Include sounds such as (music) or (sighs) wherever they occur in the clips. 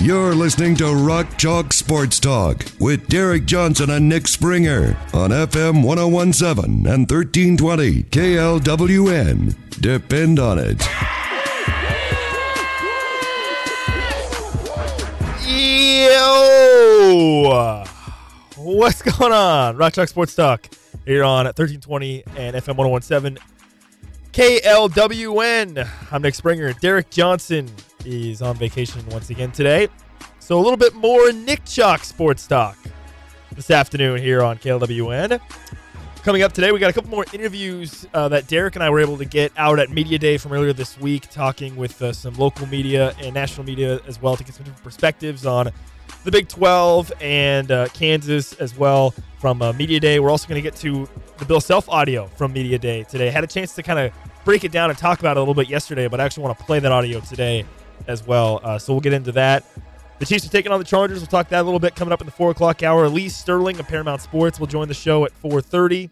You're listening to Rock Chalk Sports Talk with Derek Johnson and Nick Springer on FM 1017 and 1320 KLWN. Depend on it. Yo! What's going on? Rock Chalk Sports Talk here on 1320 and FM 1017 KLWN. I'm Nick Springer. Derek Johnson is on vacation once again today. So a little bit more Nick Chalk Sports Talk this afternoon here on KLWN. Coming up today, we got a couple more interviews uh, that Derek and I were able to get out at Media Day from earlier this week, talking with uh, some local media and national media as well to get some different perspectives on the Big 12 and uh, Kansas as well from uh, Media Day. We're also going to get to the Bill Self audio from Media Day today. Had a chance to kind of break it down and talk about it a little bit yesterday, but I actually want to play that audio today as well. Uh, so we'll get into that. The Chiefs are taking on the Chargers. We'll talk that a little bit coming up in the four o'clock hour. Lee Sterling of Paramount Sports will join the show at 4:30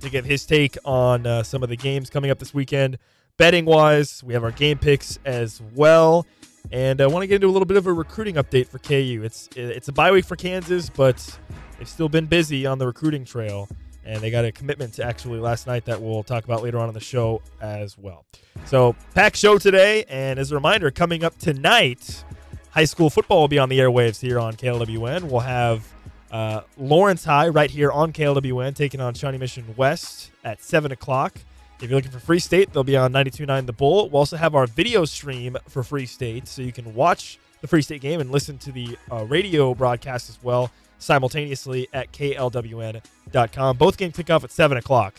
to give his take on uh, some of the games coming up this weekend. Betting wise, we have our game picks as well, and I want to get into a little bit of a recruiting update for KU. It's it's a bye week for Kansas, but they've still been busy on the recruiting trail, and they got a commitment to actually last night that we'll talk about later on in the show as well. So, packed show today, and as a reminder, coming up tonight high school football will be on the airwaves here on KLWN. We'll have uh, Lawrence High right here on KLWN taking on Shawnee Mission West at 7 o'clock. If you're looking for Free State, they'll be on 92.9 The Bull. We'll also have our video stream for Free State, so you can watch the Free State game and listen to the uh, radio broadcast as well simultaneously at KLWN.com. Both games kick off at 7 o'clock.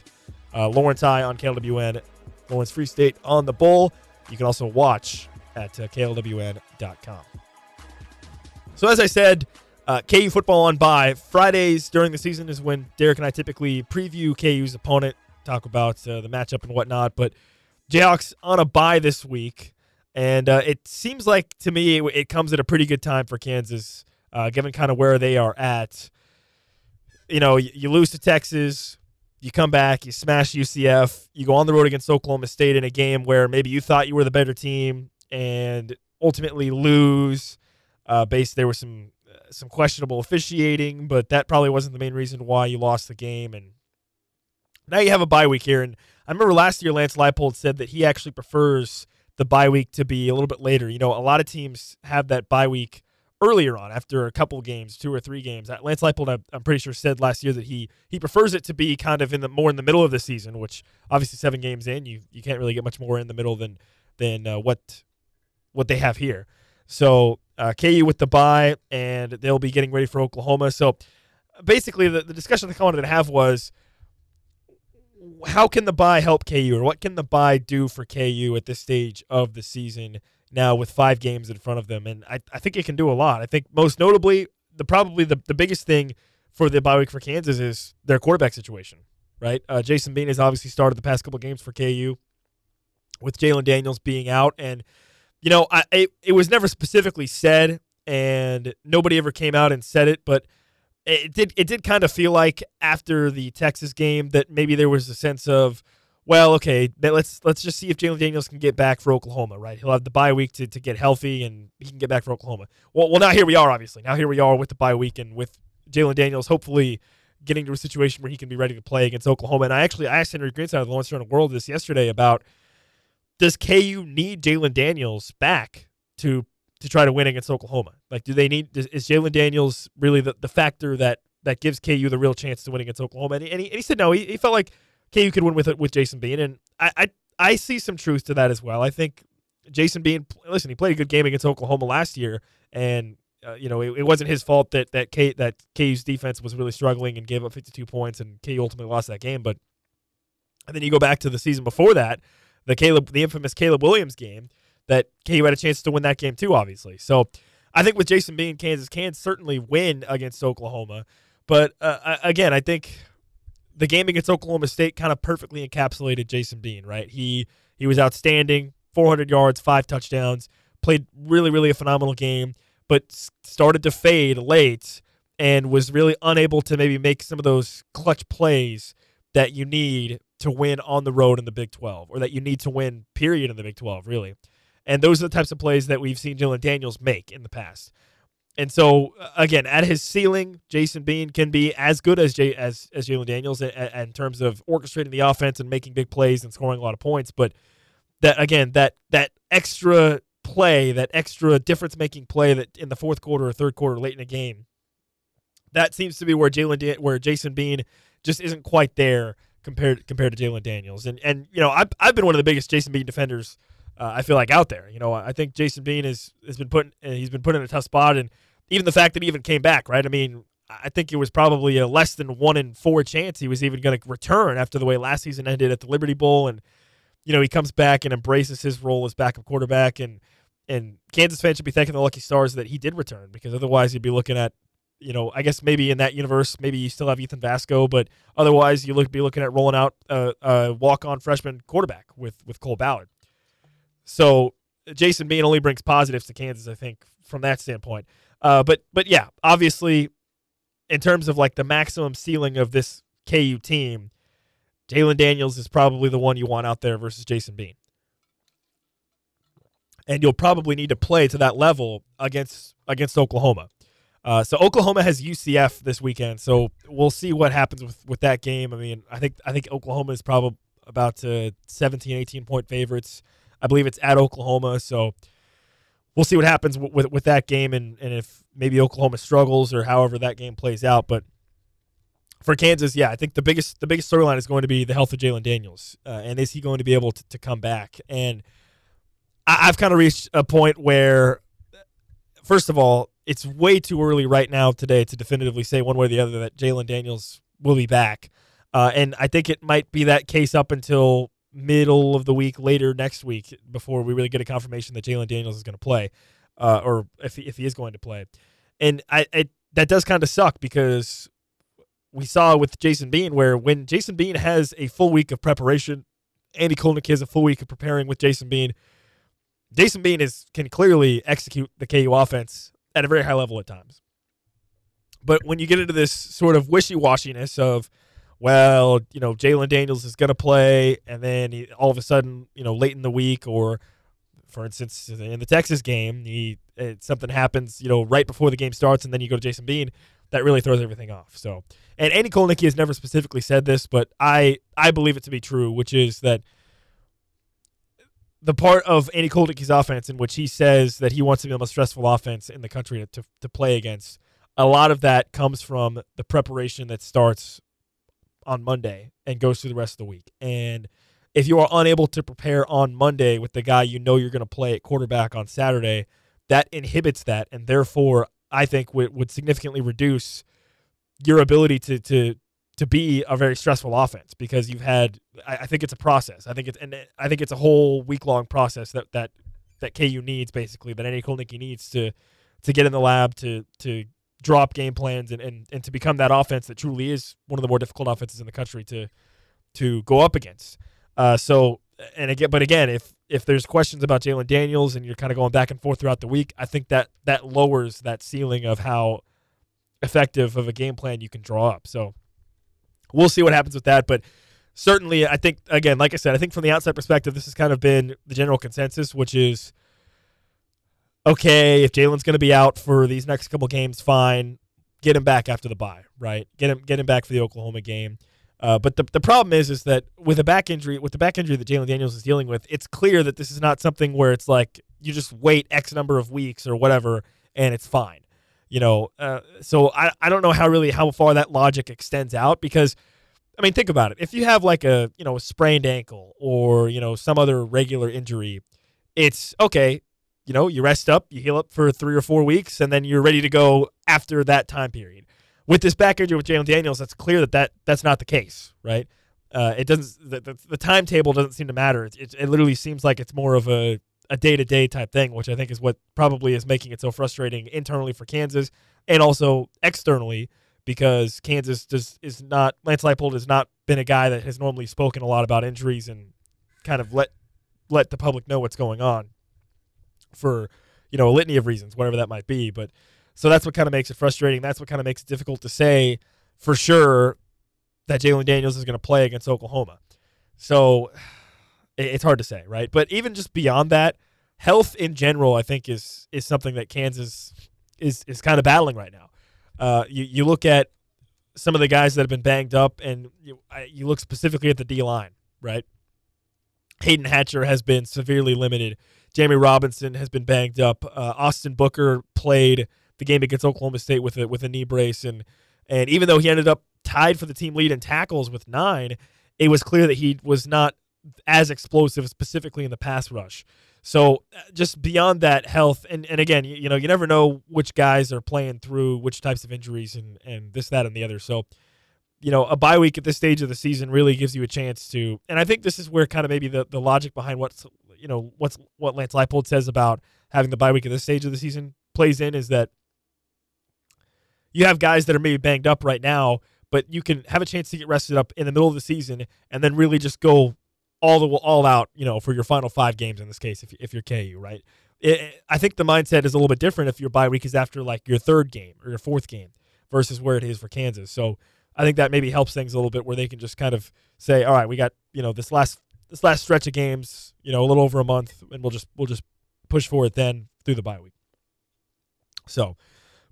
Uh, Lawrence High on KLWN, Lawrence Free State on The Bull. You can also watch at uh, KLWN.com. So as I said, uh, KU football on bye. Fridays during the season is when Derek and I typically preview KU's opponent, talk about uh, the matchup and whatnot. But Jayhawks on a bye this week, and uh, it seems like to me it, it, comes at a pretty good time for Kansas, uh, given kind of where they are at. You know, you, you lose to Texas, you come back, you smash UCF, you go on the road against Oklahoma State in a game where maybe you thought you were the better team, and ultimately lose. Uh, based there was some uh, some questionable officiating, but that probably wasn't the main reason why you lost the game. And now you have a bye week here, and I remember last year Lance Leipold said that he actually prefers the bye week to be a little bit later. You know, a lot of teams have that bye week earlier on after a couple games, two or three games. Lance Leipold, I'm pretty sure, said last year that he he prefers it to be kind of in the more in the middle of the season, which obviously seven games in, you you can't really get much more in the middle than than uh, what what they have here. So uh, KU with the bye, and they'll be getting ready for Oklahoma. So basically, the, the discussion that I wanted to have was how can the bye help KU, or what can the bye do for KU at this stage of the season now with five games in front of them? And I, I think it can do a lot. I think most notably, the probably the, the biggest thing for the bye week for Kansas is their quarterback situation, right? Uh, Jason Bean has obviously started the past couple games for KU with Jalon Daniels being out, and you know, I it, it was never specifically said, and nobody ever came out and said it, but it did it did kind of feel like after the Texas game that maybe there was a sense of, well, okay, let's let's just see if Jalon Daniels can get back for Oklahoma, right? He'll have the bye week to, to get healthy and he can get back for Oklahoma. Well, well, now here we are, obviously. Now here we are with the bye week and with Jalon Daniels hopefully getting to a situation where he can be ready to play against Oklahoma. And I actually I asked Henry Greenside of the Lawrence Journal World this yesterday about does KU need Jalon Daniels back to to try to win against Oklahoma? Like, do they need is Jalon Daniels really the, the factor that that gives KU the real chance to win against Oklahoma? And he, and he, and he said no. He, he, felt like KU could win with it with Jason Bean, and I, I I see some truth to that as well. I think Jason Bean, listen, he played a good game against Oklahoma last year, and uh, you know it, it, wasn't his fault that that K, that KU's defense was really struggling and gave up 52 points, and KU ultimately lost that game. But and then you go back to the season before that the Caleb, the infamous Caleb Williams game, that KU had a chance to win that game too, obviously. So I think with Jason Bean, Kansas can certainly win against Oklahoma. But uh, again, I think the game against Oklahoma State kind of perfectly encapsulated Jason Bean, right? He he was outstanding, 400 yards, five touchdowns, played really really a phenomenal game, but started to fade late and was really unable to maybe make some of those clutch plays that you need to win on the road in the Big 12 or that you need to win period in the Big 12 really. And those are the types of plays that we've seen Jalon Daniels make in the past. And so again, at his ceiling, Jason Bean can be as good as J- as as Jalon Daniels in, in, terms of orchestrating the offense and making big plays and scoring a lot of points. But that again, that that extra play, that extra difference making play that in the fourth quarter or third quarter, late in a game, that seems to be where Jalon where Jason Bean just isn't quite there compared compared to Jalon Daniels. And and you know, I've I've been one of the biggest Jason Bean defenders. Uh, I feel like out there. You know, I think Jason Bean is has been put he's been put in a tough spot, and even the fact that he even came back, right? I mean, I think it was probably a less than one in four chance he was even going to return after the way last season ended at the Liberty Bowl, and you know he comes back and embraces his role as backup quarterback, and and Kansas fans should be thanking the lucky stars that he did return because otherwise you'd be looking at you know, I guess maybe in that universe, maybe you still have Ethan Vasko, but otherwise you look be looking at rolling out a, a walk-on freshman quarterback with with Cole Ballard. So Jason Bean only brings positives to Kansas, I think, from that standpoint. Uh, but but yeah, obviously, in terms of like the maximum ceiling of this KU team, Jalon Daniels is probably the one you want out there versus Jason Bean. And you'll probably need to play to that level against against Oklahoma. Uh, so Oklahoma has UCF this weekend, so we'll see what happens with, with that game. I mean, I think I think Oklahoma is probably about uh, 17, 18 point favorites. I believe it's at Oklahoma, so we'll see what happens with, with, with that game and, and if maybe Oklahoma struggles or however that game plays out. But for Kansas, yeah, I think the biggest the biggest storyline is going to be the health of Jalon Daniels, uh, and is he going to be able to, to come back? And I, I've kind of reached a point where, first of all, it's way too early right now today to definitively say one way or the other that Jalon Daniels will be back. Uh, and I think it might be that case up until middle of the week, later next week, before we really get a confirmation that Jalon Daniels is going to play, uh, or if he, if he is going to play. And I, I that does kind of suck because we saw with Jason Bean where when Jason Bean has a full week of preparation, Andy Kotelnicki has a full week of preparing with Jason Bean. Jason Bean is can clearly execute the KU offense at a very high level at times. But when you get into this sort of wishy washiness of, well, you know, Jalon Daniels is going to play, and then he, all of a sudden, you know, late in the week, or for instance, in the Texas game, he it, something happens, you know, right before the game starts, and then you go to Jason Bean. That really throws everything off. So, and Andy Kotelnicki has never specifically said this, but I I believe it to be true, which is that the part of Andy Kotelnicki's offense in which he says that he wants to be the most stressful offense in the country to, to, to play against, a lot of that comes from the preparation that starts on Monday and goes through the rest of the week. And if you are unable to prepare on Monday with the guy you know you're going to play at quarterback on Saturday, that inhibits that, and therefore I think would, would significantly reduce your ability to to to be a very stressful offense because you've had I, I think it's a process. I think it's and I think it's a whole week long process that that that KU needs basically that Andy Kotelnicki needs to to get in the lab to to drop game plans and, and and to become that offense that truly is one of the more difficult offenses in the country to to go up against. Uh, so and again, but again, if if there's questions about Jalon Daniels and you're kind of going back and forth throughout the week, I think that that lowers that ceiling of how effective of a game plan you can draw up. So we'll see what happens with that. But certainly, I think again, like I said, I think from the outside perspective, this has kind of been the general consensus, which is okay if Jalon's going to be out for these next couple games, fine. Get him back after the bye, right? Get him get him back for the Oklahoma game. Uh, but the, the problem is is that with a back injury, with the back injury that Jalon Daniels is dealing with, it's clear that this is not something where it's like you just wait X number of weeks or whatever and it's fine you know uh, so I, I don't know how really how far that logic extends out because i mean think about it if you have like a you know a sprained ankle or you know some other regular injury it's okay you know you rest up you heal up for three or four weeks and then you're ready to go after that time period. With this back injury with Jalon Daniels that's clear that, that that's not the case right? Uh, it doesn't the, the, the, timetable doesn't seem to matter. It, it, it literally seems like it's more of a a day to day type thing, which I think is what probably is making it so frustrating internally for Kansas and also externally because Kansas just is not Lance Leipold has not been a guy that has normally spoken a lot about injuries and kind of let let the public know what's going on for you know a litany of reasons, whatever that might be. But so that's what kind of makes it frustrating. That's what kind of makes it difficult to say for sure that Jalon Daniels is going to play against Oklahoma. So (sighs) it's hard to say, right? But even just beyond that, health in general, I think is is something that Kansas is is kind of battling right now. Uh, you you look at some of the guys that have been banged up, and you, you look specifically at the D line, right? Hayden Hatcher has been severely limited. Jamie Robinson has been banged up. Uh, Austin Booker played the game against Oklahoma State with a with a knee brace, and and even though he ended up tied for the team lead in tackles with nine, it was clear that he was not as explosive, specifically in the pass rush. So uh, just beyond that health, and, and again, you, you, know, you never know which guys are playing through which types of injuries and, and this, that, and the other. So, you know, a bye week at this stage of the season really gives you a chance to, and I think this is where kind of maybe the, the logic behind what's, you know, what's what Lance Leipold says about having the bye week at this stage of the season plays in is that you have guys that are maybe banged up right now, but you can have a chance to get rested up in the middle of the season and then really just go all the all out, you know, for your final five games in this case, if, if you're KU, right? It, I think the mindset is a little bit different if your bye week is after like your third game or your fourth game versus where it is for Kansas. So I think that maybe helps things a little bit where they can just kind of say, all right, we got you know this last this last stretch of games, you know, a little over a month, and we'll just we'll just push for it then through the bye week. So,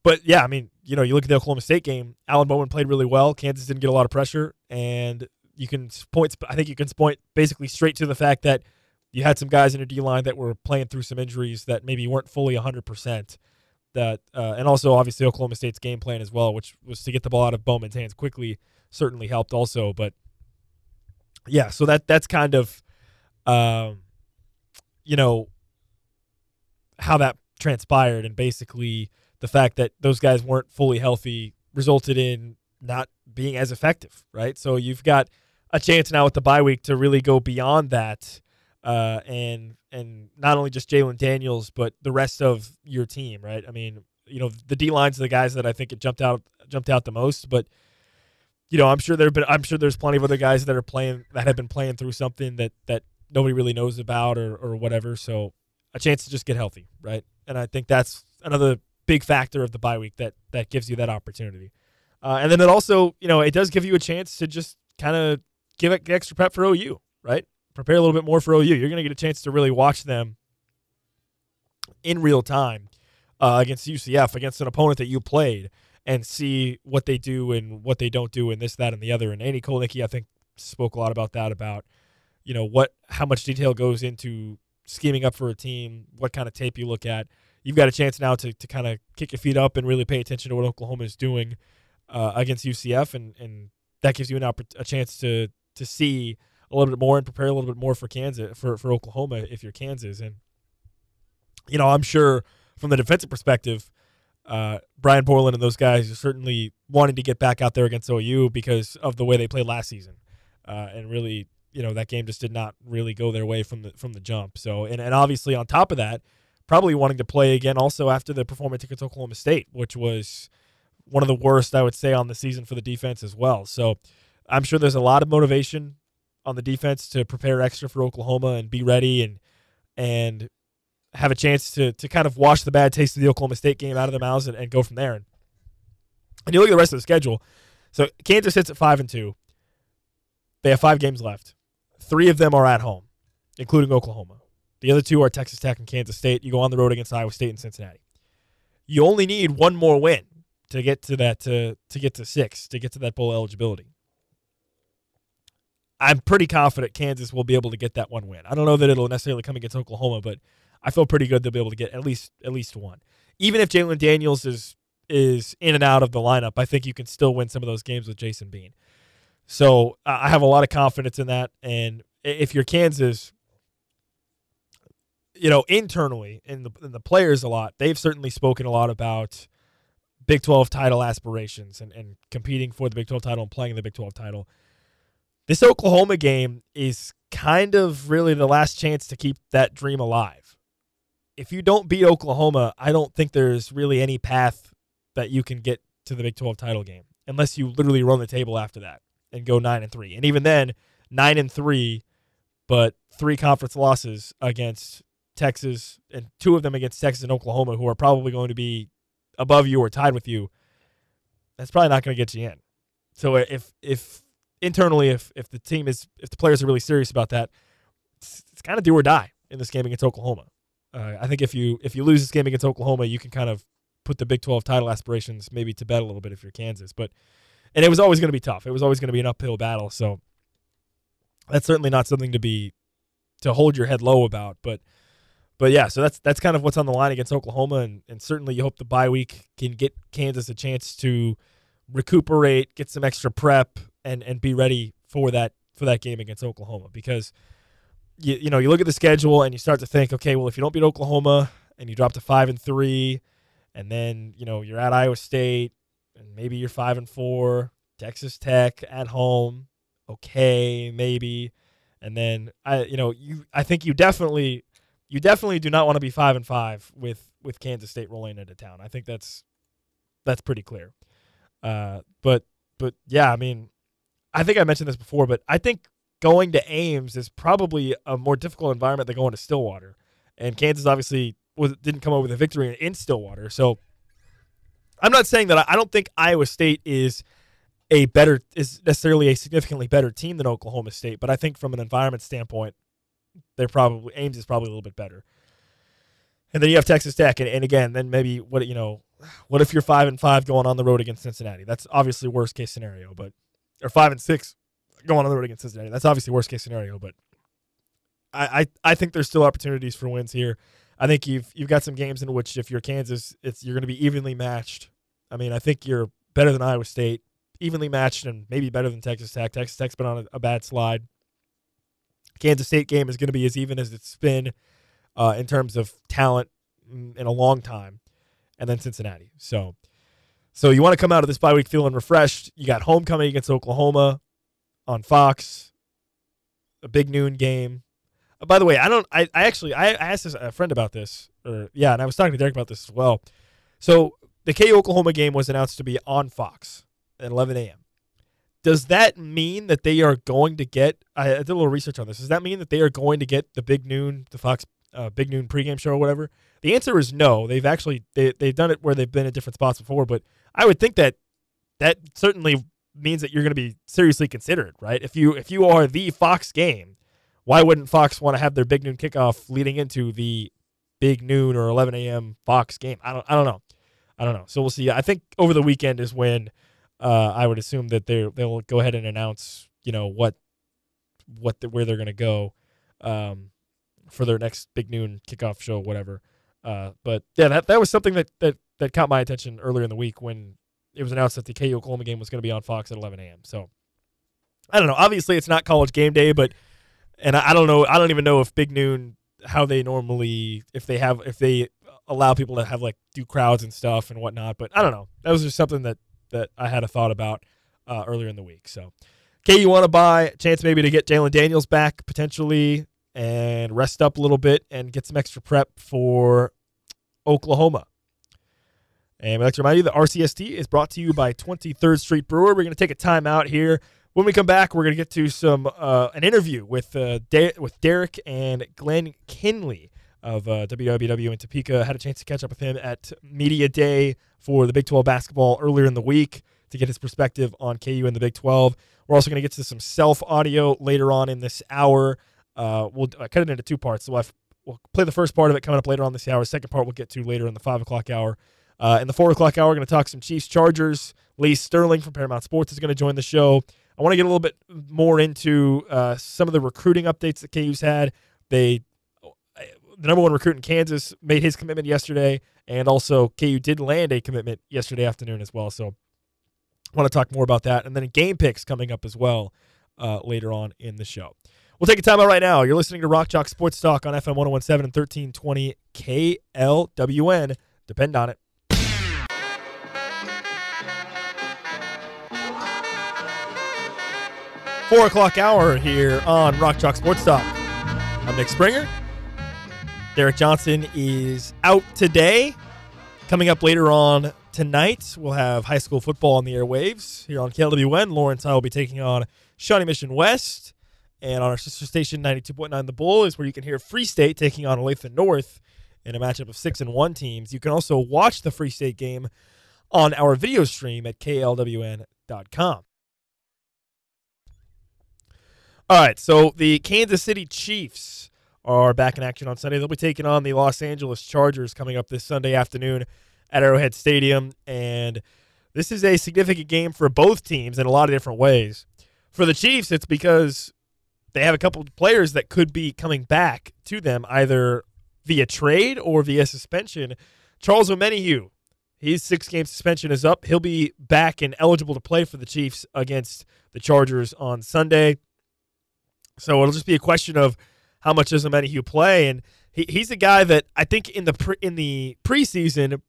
but yeah, I mean, you know, you look at the Oklahoma State game. Alan Bowman played really well. Kansas didn't get a lot of pressure, and you can point. I think you can point basically straight to the fact that you had some guys in your D line that were playing through some injuries that maybe weren't fully 100 percent. That uh, and also obviously Oklahoma State's game plan as well, which was to get the ball out of Bowman's hands quickly, certainly helped also. But yeah, so that that's kind of, um, you know, how that transpired, and basically the fact that those guys weren't fully healthy resulted in not being as effective, right? So you've got a chance now with the bye week to really go beyond that, uh, and and not only just Jalon Daniels, but the rest of your team, right? I mean, you know, the D lines are the guys that I think it jumped out jumped out the most, but you know, I'm sure there been I'm sure there's plenty of other guys that are playing that have been playing through something that that nobody really knows about or or whatever. So a chance to just get healthy, right? And I think that's another big factor of the bye week that that gives you that opportunity. Uh, and then it also, you know, it does give you a chance to just kind of give it extra prep for OU, right? Prepare a little bit more for OU. You're going to get a chance to really watch them in real time uh, against UCF, against an opponent that you played, and see what they do and what they don't do, and this, that, and the other. And Andy Kotelnicki, I think, spoke a lot about that, about you know what, how much detail goes into scheming up for a team, what kind of tape you look at. You've got a chance now to, to kind of kick your feet up and really pay attention to what Oklahoma is doing uh, against UCF, and, and that gives you an opp- a chance to to see a little bit more and prepare a little bit more for Kansas for for Oklahoma if you're Kansas and you know I'm sure from the defensive perspective uh, Brian Borland and those guys are certainly wanting to get back out there against OU because of the way they played last season. Uh, and really you know that game just did not really go their way from the from the jump. So and, and obviously on top of that probably wanting to play again also after the performance against Oklahoma State which was one of the worst I would say on the season for the defense as well. So I'm sure there's a lot of motivation on the defense to prepare extra for Oklahoma and be ready and and have a chance to to kind of wash the bad taste of the Oklahoma State game out of their mouths and, and go from there. And, and you look at the rest of the schedule. So Kansas sits at five and two. They have five games left. Three of them are at home, including Oklahoma. The other two are Texas Tech and Kansas State. You go on the road against Iowa State and Cincinnati. You only need one more win to get to that to to get to six to get to that bowl eligibility. I'm pretty confident Kansas will be able to get that one win. I don't know that it'll necessarily come against Oklahoma, but I feel pretty good they'll be able to get at least at least one. Even if Jalon Daniels is is in and out of the lineup, I think you can still win some of those games with Jason Bean. So I have a lot of confidence in that. And if you're Kansas, you know, internally in the in the players a lot, they've certainly spoken a lot about Big 12 title aspirations and, and competing for the Big 12 title and playing the Big 12 title this Oklahoma game is kind of really the last chance to keep that dream alive, if you don't beat Oklahoma, I don't think there's really any path that you can get to the Big 12 title game unless you literally run the table after that and go 9 and 3. And even then, 9 and 3 but three conference losses against Texas and two of them against Texas and Oklahoma who are probably going to be above you or tied with you. That's probably not going to get you in. So uh, if if internally if if the team is if the players are really serious about that, it's, it's kind of do or die in this game against Oklahoma. Uh, I think if you if you lose this game against Oklahoma, you can kind of put the Big 12 title aspirations maybe to bed a little bit if you're Kansas. But and it was always going to be tough. It was always going to be an uphill battle. So that's certainly not something to be to hold your head low about. But but yeah, so that's that's kind of what's on the line against Oklahoma, and, and certainly you hope the bye week can get Kansas a chance to recuperate, get some extra prep, and and be ready for that for that game against Oklahoma because you you know you look at the schedule and you start to think, okay, well if you don't beat Oklahoma and you drop to five and three, and then you know you're at Iowa State and maybe you're five and four, Texas Tech at home, okay, maybe, and then I you know you I think you definitely you definitely do not want to be five and five with with Kansas State rolling into town. I think that's that's pretty clear. Uh, but but yeah, I mean, I think I mentioned this before, but I think going to Ames is probably a more difficult environment than going to Stillwater. And Kansas obviously was didn't come over with a victory in Stillwater. So I'm not saying that I, I don't think Iowa State is a better is necessarily a significantly better team than Oklahoma State, but I think from an environment standpoint, they're probably Ames is probably a little bit better. And then you have Texas Tech, and, and again, then maybe what you know, what if you're five and five going on the road against Cincinnati? That's obviously worst case scenario, but or five and six going on the road against Cincinnati. That's obviously worst case scenario, but I, I, I think there's still opportunities for wins here. I think you've you've got some games in which if you're Kansas, it's you're going to be evenly matched. I mean, I think you're better than Iowa State, evenly matched, and maybe better than Texas Tech. Texas Tech's been on a, a bad slide. Kansas State game is going to be as even as it's been uh, in terms of talent in a long time, and then Cincinnati. So, so you want to come out of this bye week feeling refreshed. You got homecoming against Oklahoma on Fox, a big noon game. Uh, by the way, I don't. I, I actually I, I asked this, a friend about this, or yeah, and I was talking to Derek about this as well. So the KU Oklahoma game was announced to be on Fox at 11 a.m. Does that mean that they are going to get? I did a little research on this. Does that mean that they are going to get the Big Noon, the Fox uh, Big Noon pregame show or whatever? The answer is no. They've actually they they've done it where they've been at different spots before, but I would think that that certainly means that you're going to be seriously considered, right? If you if you are the Fox game, why wouldn't Fox want to have their Big Noon kickoff leading into the Big Noon or 11 a.m. Fox game? I don't I don't know. I don't know. So we'll see. I think over the weekend is when uh, I would assume that they they'll go ahead and announce you know what what the, where they're going to go um, for their next big noon kickoff show, whatever. Uh, but yeah, that that was something that, that that caught my attention earlier in the week when it was announced that the KU Oklahoma game was going to be on Fox at 11 a.m. So I don't know. Obviously, it's not college game day, but and I, I don't know. I don't even know if Big Noon how they normally if they have if they allow people to have like do crowds and stuff and whatnot. But I don't know. That was just something that that I had a thought about uh, earlier in the week. So, K, you want to buy chance maybe to get Jalon Daniels back potentially and rest up a little bit and get some extra prep for Oklahoma. And I'd like to remind you that RCST is brought to you by 23rd Street Brewer. We're going to take a time out here. When we come back, we're going to get to some uh, an interview with uh, De- with Derek and Glenn Kinley of uh, WWW in Topeka. Had a chance to catch up with him at Media Day for the Big 12 basketball earlier in the week to get his perspective on KU and the Big 12. We're also going to get to some self audio later on in this hour. Uh, we'll uh, cut it into two parts. So we'll play the first part of it coming up later on this hour. Second part we'll get to later in the five o'clock hour. Uh, in the four o'clock hour, we're going to talk some Chiefs Chargers. Lee Sterling from Paramount Sports is going to join the show. I want to get a little bit more into uh, some of the recruiting updates that KU's had. They the number one recruit in Kansas made his commitment yesterday, and also KU did land a commitment yesterday afternoon as well. So I want to talk more about that, and then game picks coming up as well uh, later on in the show. We'll take a time out right now. You're listening to Rock Chalk Sports Talk on FM 1017 and 1320 KLWN. Depend on it. Four o'clock hour here on Rock Chalk Sports Talk. I'm Nick Springer. Derek Johnson is out today. Coming up later on tonight, we'll have high school football on the airwaves here on KLWN. Lawrence High will be taking on Shawnee Mission West. And on our sister station, 92.9 The Bull, is where you can hear Free State taking on Olathe North in a matchup of 6 and 1 teams. You can also watch the Free State game on our video stream at klwn.com. All right, so the Kansas City Chiefs are back in action on Sunday. They'll be taking on the Los Angeles Chargers coming up this Sunday afternoon at Arrowhead Stadium. And this is a significant game for both teams in a lot of different ways. For the Chiefs, it's because they have a couple players that could be coming back to them either via trade or via suspension. Charles Omenihu, his six game suspension is up. He'll be back and eligible to play for the Chiefs against the Chargers on Sunday. So it'll just be a question of how much does Omenihu play, and he, he's a guy that I think in the pre, in the preseason,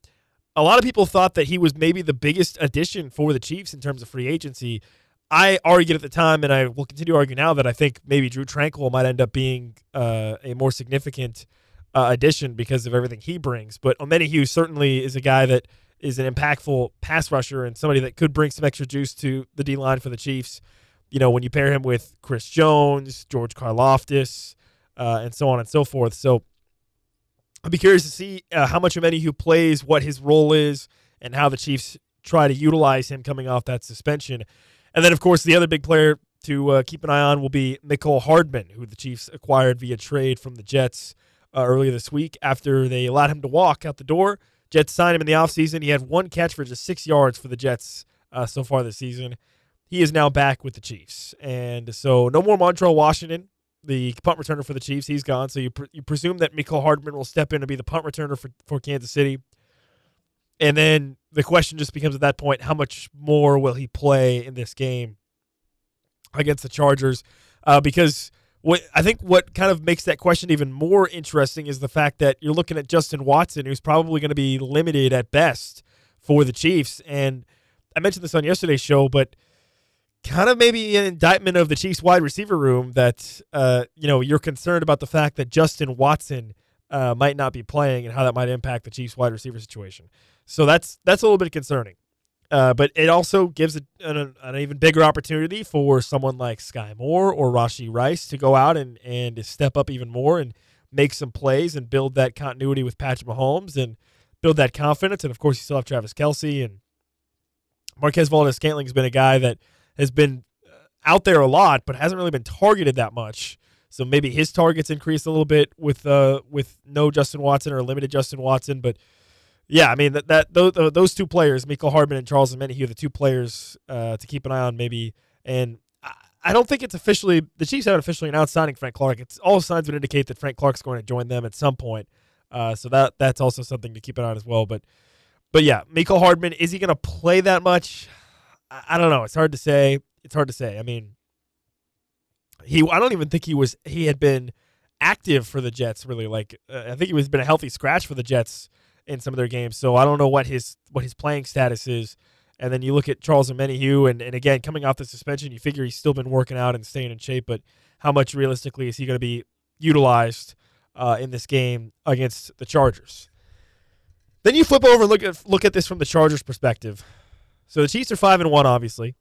a lot of people thought that he was maybe the biggest addition for the Chiefs in terms of free agency. I argued at the time, and I will continue to argue now that I think maybe Drue Tranquill might end up being uh, a more significant uh, addition because of everything he brings. But Omenihu certainly is a guy that is an impactful pass rusher and somebody that could bring some extra juice to the D line for the Chiefs. You know, when you pair him with Chris Jones, George Karlaftis, uh, and so on and so forth. So I'd be curious to see uh, how much Omenihu plays, what his role is, and how the Chiefs try to utilize him coming off that suspension. And then, of course, the other big player to uh, keep an eye on will be Mecole Hardman, who the Chiefs acquired via trade from the Jets uh, earlier this week after they allowed him to walk out the door. Jets signed him in the offseason. He had one catch for just six yards for the Jets uh, so far this season. He is now back with the Chiefs. And so no more Montrell Washington the punt returner for the Chiefs. He's gone, so you pre- you presume that Mecole Hardman will step in and be the punt returner for, for Kansas City. And then the question just becomes at that point, how much more will he play in this game against the Chargers? Uh, because what I think what kind of makes that question even more interesting is the fact that you're looking at Justin Watson, who's probably going to be limited at best for the Chiefs. And I mentioned this on yesterday's show, but kind of maybe an indictment of the Chiefs wide receiver room that uh, you know you're concerned about the fact that Justin Watson uh, might not be playing and how that might impact the Chiefs wide receiver situation. So that's that's a little bit concerning. Uh, but it also gives an, an, even bigger opportunity for someone like Sky Moore or Rashee Rice to go out and, and step up even more and make some plays and build that continuity with Patrick Mahomes and build that confidence. And of course, you still have Travis Kelce and Marquez Valdes-Scantling has been a guy that – has been out there a lot, but hasn't really been targeted that much. So maybe his targets increased a little bit with uh with no Justin Watson or limited Justin Watson, but yeah, I mean that that those, those two players, Mecole Hardman and Charles Omenihu, are the two players uh, to keep an eye on maybe. And I, I don't think it's officially the Chiefs haven't officially announced signing Frank Clark. It's all signs would indicate that Frank Clark's going to join them at some point. Uh, so that that's also something to keep an eye on as well. But but yeah, Mecole Hardman is he going to play that much? I don't know. It's hard to say. It's hard to say. I mean, he. I don't even think he was. He had been active for the Jets. Really, like uh, I think he was been a healthy scratch for the Jets in some of their games. So I don't know what his what his playing status is. And then you look at Charles and Omenihu, and and again coming off the suspension, you figure he's still been working out and staying in shape. But how much realistically is he going to be utilized uh, in this game against the Chargers? Then you flip over and look at look at this from the Chargers' perspective. So the Chiefs are five and one, obviously.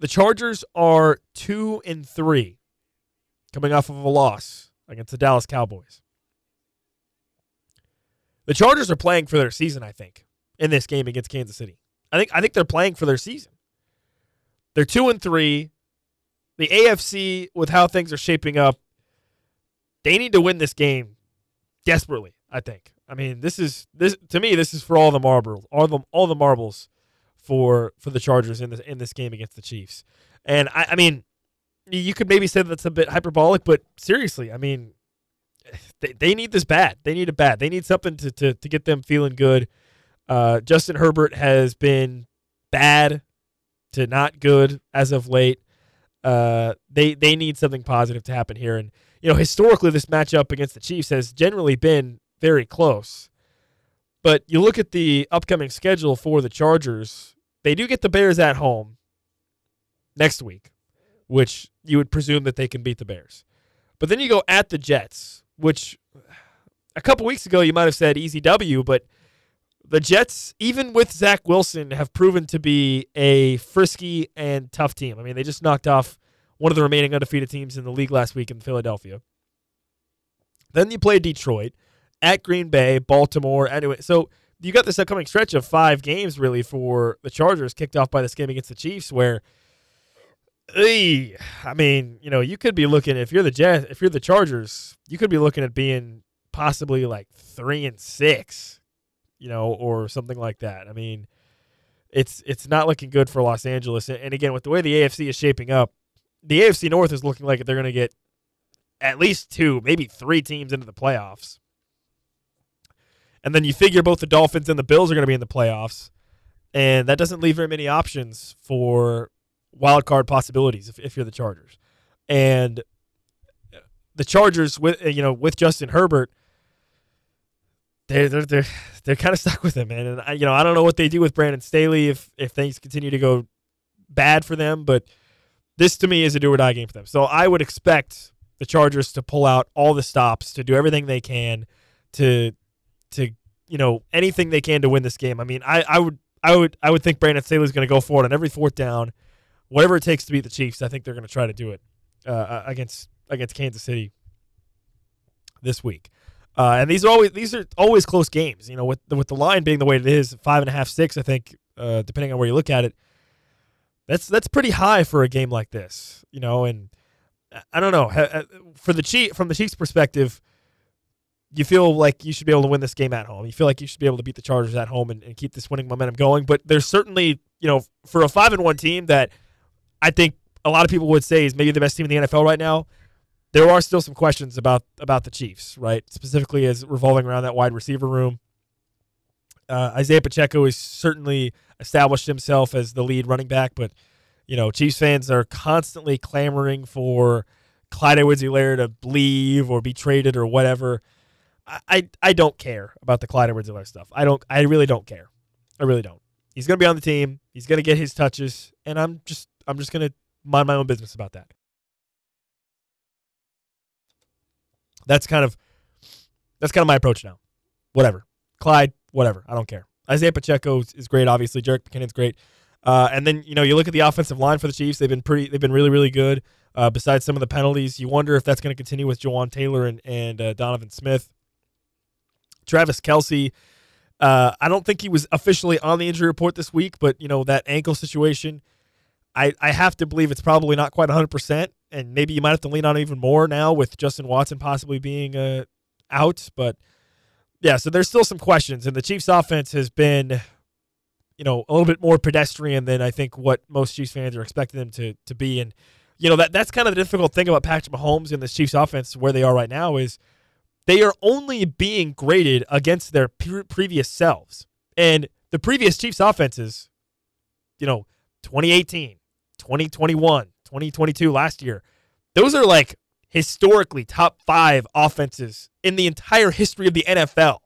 The Chargers are two and three, coming off of a loss against the Dallas Cowboys. The Chargers are playing for their season, I think, in this game against Kansas City. I think I think they're playing for their season. They're two and three. The AFC, with how things are shaping up, they need to win this game desperately. I think. I mean, this is this to me. This is for all the marbles, all the all the marbles for for the Chargers in this in this game against the Chiefs. And I, I mean, you could maybe say that's a bit hyperbolic, but seriously, I mean, (sighs) they, they need this bad. They need it bad. They need something to to, to get them feeling good. Uh, Justin Herbert has been bad to not good as of late. Uh, they they need something positive to happen here, and you know historically this matchup against the Chiefs has generally been very close. But you look at the upcoming schedule for the Chargers, they do get the Bears at home next week, which you would presume that they can beat the Bears. But then you go at the Jets, which a couple weeks ago you might have said easy W, but the Jets, even with Zach Wilson, have proven to be a frisky and tough team. I mean, they just knocked off one of the remaining undefeated teams in the league last week in Philadelphia. Then you play Detroit at Green Bay, Baltimore. Anyway, so you got this upcoming stretch of five games really for the Chargers, kicked off by this game against the Chiefs, where. I mean, you know, you could be looking if you're the Jets, if you're the Chargers, you could be looking at being possibly like three and six, you know, or something like that. I mean, it's it's not looking good for Los Angeles. And again, with the way the AFC is shaping up, the AFC North is looking like they're going to get at least two, maybe three teams into the playoffs. And then you figure both the Dolphins and the Bills are going to be in the playoffs. And that doesn't leave very many options for wild card possibilities if, if you're the Chargers. And the Chargers with uh, you know with Justin Herbert, they're they're they're, they're kind of stuck with him, man. And I, you know I don't know what they do with Brandon Staley if if things continue to go bad for them, but this to me is a do or die game for them. So I would expect the Chargers to pull out all the stops, to do everything they can to to you know anything they can to win this game. I mean, I, I would I would I would think Brandon Staley's going to go for it on every fourth down, whatever it takes to beat the Chiefs. I think they're going to try to do it uh, uh, against against Kansas City this week. Uh, and these are always these are always close games. You know, with the, with the line being the way it is, five and a half, six. I think, uh, depending on where you look at it, that's that's pretty high for a game like this. You know, and I don't know for the Chief from the Chiefs' perspective you feel like you should be able to win this game at home. You feel like you should be able to beat the Chargers at home and, and keep this winning momentum going. But there's certainly, you know, for a five and one team that I think a lot of people would say is maybe the best team in the NFL right now. There are still some questions about about the Chiefs, right? Specifically as revolving around that wide receiver room. Uh, Isaiah Pacheco has certainly established himself as the lead running back, but you know, Chiefs fans are constantly clamoring for Clyde Edwards-Helaire to leave or be traded or whatever. I, I don't care about the Clyde Edwards-Helaire stuff. I don't. I really don't care. I really don't. He's gonna be on the team. He's gonna get his touches, and I'm just I'm just gonna mind my own business about that. That's kind of that's kind of my approach now. Whatever, Clyde, whatever. I don't care. Isaiah Pacheco is great. Obviously, Jerick McKinnon's great. Uh, and then you know you look at the offensive line for the Chiefs. They've been pretty. They've been really really good. Uh, besides some of the penalties, you wonder if that's going to continue with Jawaan Taylor and and uh, Donovan Smith. Travis Kelce, Uh, I don't think he was officially on the injury report this week, but you know that ankle situation. I, I have to believe it's probably not quite 100%, and maybe you might have to lean on even more now with Justin Watson possibly being uh, out. But yeah, so there's still some questions, and the Chiefs' offense has been, you know, a little bit more pedestrian than I think what most Chiefs fans are expecting them to to be. And you know that that's kind of the difficult thing about Patrick Mahomes and the Chiefs' offense where they are right now is they are only being graded against their pre- previous selves. And the previous Chiefs offenses, you know, 2018, 2021, 2022 last year, those are like historically top 5 offenses in the entire history of the NFL.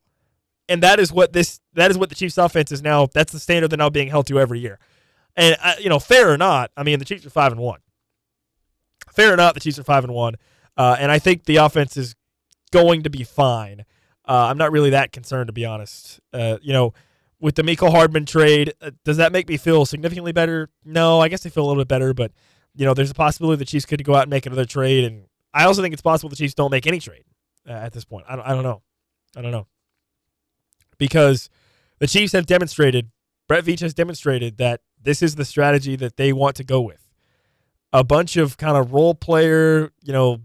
And that is what this that is what the Chiefs offense is now. That's the standard they're now being held to every year. And uh, you know, fair or not, I mean, the Chiefs are 5 and 1. Fair or not, the Chiefs are 5 and 1. Uh, and I think the offense is going to be fine. Uh, I'm not really that concerned, to be honest. Uh, you know, with the Mecole Hardman trade, uh, does that make me feel significantly better? No, I guess I feel a little bit better, but you know, there's a possibility the Chiefs could go out and make another trade, and I also think it's possible the Chiefs don't make any trade uh, at this point. I don't, I don't know. I don't know because the Chiefs have demonstrated, Brett Veach has demonstrated that this is the strategy that they want to go with. A bunch of kind of role player, you know,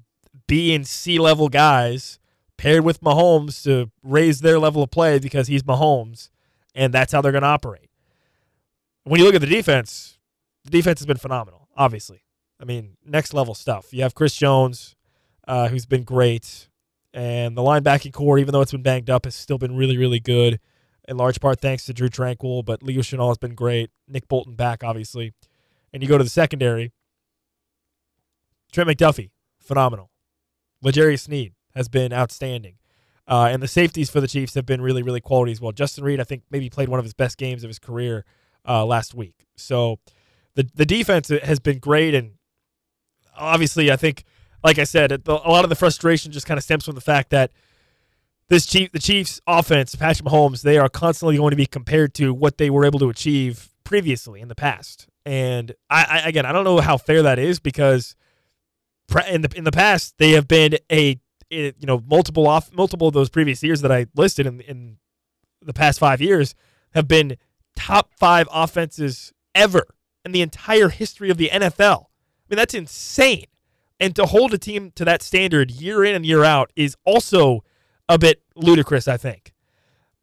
B and C level guys paired with Mahomes to raise their level of play because he's Mahomes, and that's how they're going to operate. When you look at the defense, the defense has been phenomenal, obviously. I mean, next level stuff. You have Chris Jones, uh, who's been great, and the linebacking core, even though it's been banged up, has still been really, really good, in large part thanks to Drue Tranquill, but Leo Chenal has been great. Nick Bolton back, obviously. And you go to the secondary, Trent McDuffie, phenomenal. L'Jarius Sneed has been outstanding. Uh, and the safeties for the Chiefs have been really, really quality as well. Justin Reid, I think, maybe played one of his best games of his career uh, last week. So the the defense has been great, and obviously, I think, like I said, a lot of the frustration just kind of stems from the fact that this Chief, the Chiefs' offense, Patrick Mahomes, they are constantly going to be compared to what they were able to achieve previously in the past. And I, I again, I don't know how fair that is because in the in the past they have been a, you know multiple off multiple of those previous years that I listed in in the past five years have been top five offenses ever in the entire history of the NFL. I mean that's insane. And to hold a team to that standard year in and year out is also a bit ludicrous, I think.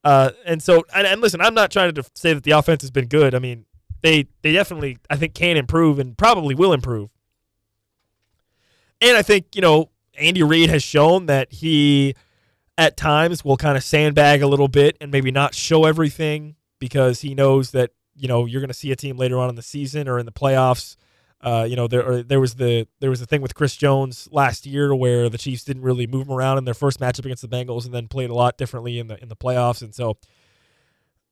Uh, and so, and, and, listen, I'm not trying to say that the offense has been good. I mean, they they definitely, I think, can improve and probably will improve. And I think you know Andy Reid has shown that he, at times, will kind of sandbag a little bit and maybe not show everything because he knows that you know you're going to see a team later on in the season or in the playoffs. Uh, you know, there there was the there was the thing with Chris Jones last year where the Chiefs didn't really move him around in their first matchup against the Bengals, and then played a lot differently in the in the playoffs, and so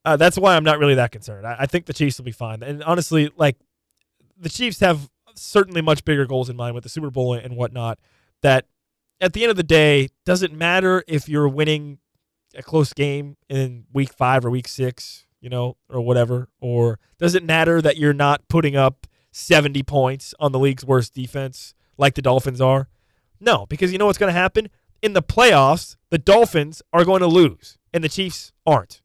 uh, that's why I'm not really that concerned. I, I, think the Chiefs will be fine, and honestly, like the Chiefs have certainly much bigger goals in mind with the Super Bowl and whatnot. That at the end of the day, doesn't matter if you're winning a close game in Week Five or Week Six, you know, or whatever, or does it matter that you're not putting up 70 points on the league's worst defense like the Dolphins are? No, because you know what's going to happen? In the playoffs, the Dolphins are going to lose and the Chiefs aren't.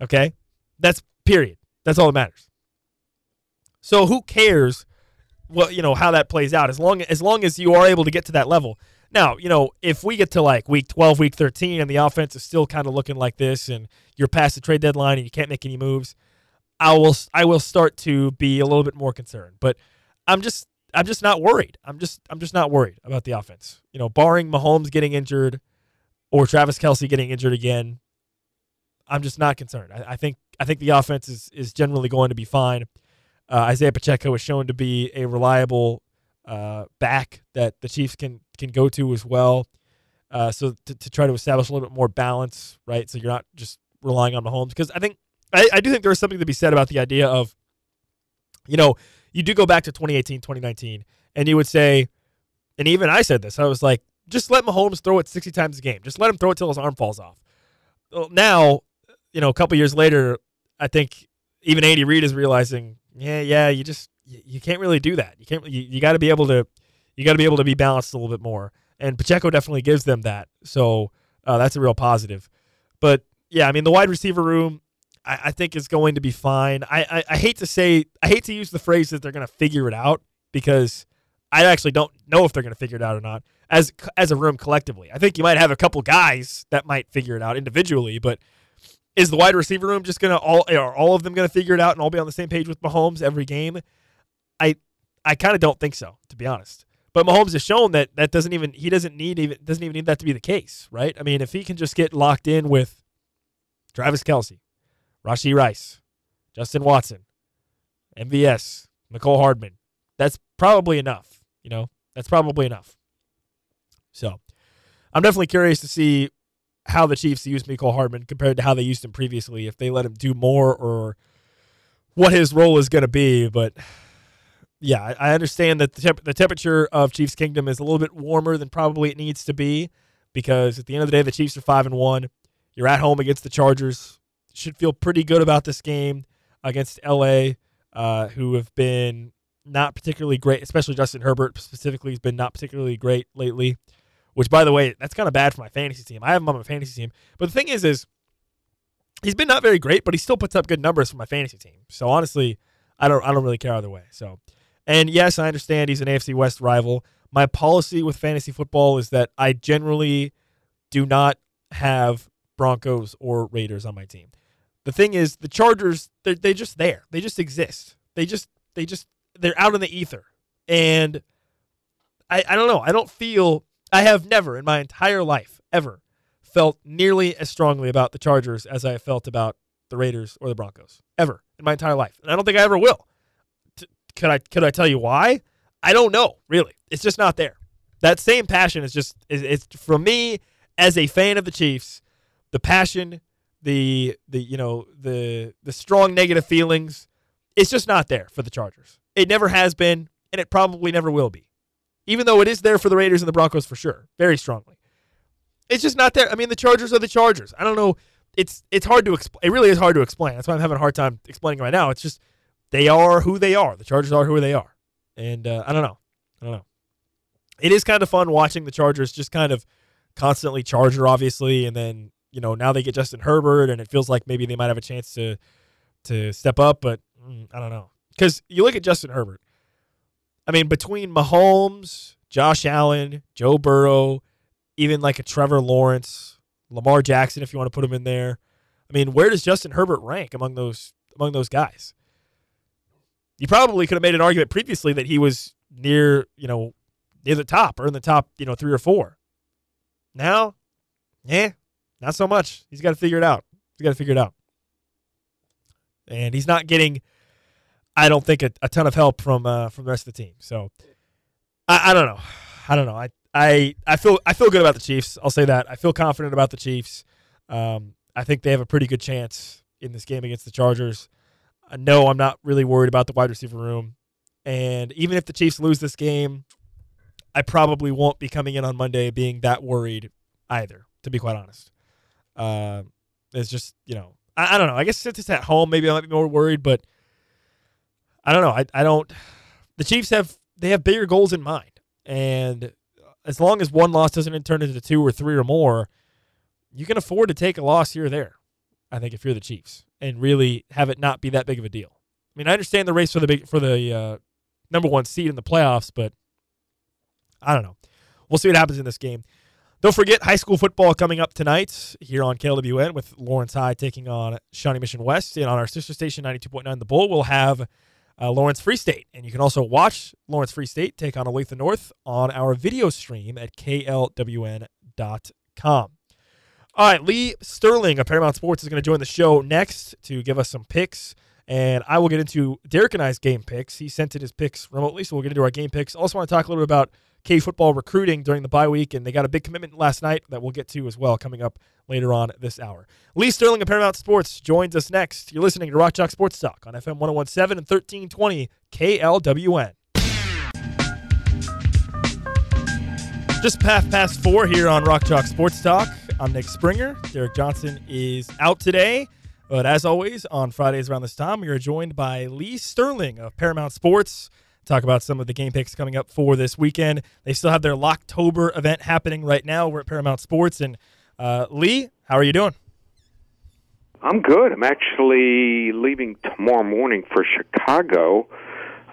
Okay? That's period. That's all that matters. So who cares what you know how that plays out as long as long as you are able to get to that level. Now, you know, if we get to like week 12, week 13 and the offense is still kind of looking like this and you're past the trade deadline and you can't make any moves, I will I will start to be a little bit more concerned. But I'm just I'm just not worried. I'm just I'm just not worried about the offense. You know, barring Mahomes getting injured or Travis Kelce getting injured again, I'm just not concerned. I, I think I think the offense is is generally going to be fine. Uh, Isaiah Pacheco is shown to be a reliable uh, back that the Chiefs can can go to as well. Uh, so to, to try to establish a little bit more balance, right? So you're not just relying on Mahomes because I think I, I do think there is something to be said about the idea of, you know, you do go back to 2018, 2019, and you would say, and even I said this, I was like, just let Mahomes throw it 60 times a game. Just let him throw it till his arm falls off. Well, now, you know, a couple years later, I think even Andy Reid is realizing, yeah, yeah, you just you can't really do that. You can't. You, you got to be able to, you got to be able to be balanced a little bit more. And Pacheco definitely gives them that. So uh, that's a real positive. But yeah, I mean, the wide receiver room, I, I think is going to be fine. I, I, I hate to say, I hate to use the phrase that they're going to figure it out because I actually don't know if they're going to figure it out or not as as a room collectively. I think you might have a couple guys that might figure it out individually, but is the wide receiver room just to all are all of them to figure it out and all be on the same page with Mahomes every game? I I kind of don't think so, to be honest. But Mahomes has shown that that doesn't even he doesn't need even doesn't even need that to be the case, right? I mean, if he can just get locked in with Travis Kelce, Rashee Rice, Justin Watson, MVS, Mecole Hardman. That's probably enough. You know, that's probably enough. So I'm definitely curious to see how the Chiefs use Mecole Hardman compared to how they used him previously, if they let him do more or what his role is going to be. But yeah, I understand that the, temp- the temperature of Chiefs Kingdom is a little bit warmer than probably it needs to be because at the end of the day, the Chiefs are 5 and 1. You're at home against the Chargers should feel pretty good about this game against LA, uh, who have been not particularly great, especially Justin Herbert specifically has been not particularly great lately. Which, by the way, that's kind of bad for my fantasy team. I have him on my fantasy team, but the thing is, is he's been not very great, but he still puts up good numbers for my fantasy team. So honestly, I don't I don't really care either way. So, and yes, I understand he's an AFC West rival. My policy with fantasy football is that I generally do not have Broncos or Raiders on my team. The thing is, the Chargers, they're, they just there. They just exist. They just, they just, they're out in the ether. And I, I don't know. I don't feel, I have never in my entire life ever felt nearly as strongly about the Chargers as I have felt about the Raiders or the Broncos ever in my entire life. And I don't think I ever will. T- could I, could I tell you why? I don't know, really. It's just not there. That same passion is just, is, it's from me as a fan of the Chiefs, the passion the the you know the the strong negative feelings it's just not there for the Chargers. It never has been and it probably never will be. Even though it is there for the Raiders and the Broncos for sure, very strongly. It's just not there. I mean, the Chargers are the Chargers. I don't know. It's it's hard to explain. It really is hard to explain. That's why I'm having a hard time explaining right now. It's just they are who they are. The Chargers are who they are, and uh, I don't know. I don't know. It is kind of fun watching the Chargers just kind of constantly Charger, obviously, and then you know now they get Justin Herbert, and it feels like maybe they might have a chance to to step up, but mm, I don't know because you look at Justin Herbert. I mean, between Mahomes, Josh Allen, Joe Burrow, even like a Trevor Lawrence, Lamar Jackson, if you want to put him in there. I mean, where does Justin Herbert rank among those among those guys? You probably could have made an argument previously that he was near, you know, near the top or in the top, you know, three or four. Now, yeah, not so much. He's got to figure it out. He's got to figure it out. And he's not getting, I don't think, a, a ton of help from uh, from the rest of the team. So I, I don't know. I don't know. I, I I feel I feel good about the Chiefs. I'll say that. I feel confident about the Chiefs. Um, I think they have a pretty good chance in this game against the Chargers. No, I'm not really worried about the wide receiver room. And even if the Chiefs lose this game, I probably won't be coming in on Monday being that worried either, to be quite honest. Uh, it's just, you know, I, I, don't know. I guess since it's at home, maybe I might be more worried, but I don't know. I, I don't. The Chiefs have they have bigger goals in mind, and as long as one loss doesn't turn into two or three or more, you can afford to take a loss here or there. I think if you're the Chiefs and really have it not be that big of a deal. I mean, I understand the race for the big for the uh, number one seed in the playoffs, but I don't know. We'll see what happens in this game. Don't forget high school football coming up tonight here on KLWN with Lawrence High taking on Shawnee Mission West. And on our sister station, 92.9 The Bull, we'll have uh, Lawrence Free State. And you can also watch Lawrence Free State take on Olathe North on our video stream at klwn.com. All right, Lee Sterling of Paramount Sports is going to join the show next to give us some picks. And I will get into Derek and I's game picks. He sent in his picks remotely, so we'll get into our game picks. I also, want to talk a little bit about K football recruiting during the bye week, and they got a big commitment last night that we'll get to as well coming up later on this hour. Lee Sterling of Paramount Sports joins us next. You're listening to Rock Chalk Sports Talk on FM 1017 and 1320 KLWN. Just half past four here on Rock Chalk Sports Talk. I'm Nick Springer. Derek Johnson is out today. But as always, on Fridays around this time, we are joined by Lee Sterling of Paramount Sports talk about some of the game picks coming up for this weekend. They still have their Locktober event happening right now. We're at Paramount Sports. And uh, Lee, how are you doing? I'm good. I'm actually leaving tomorrow morning for Chicago.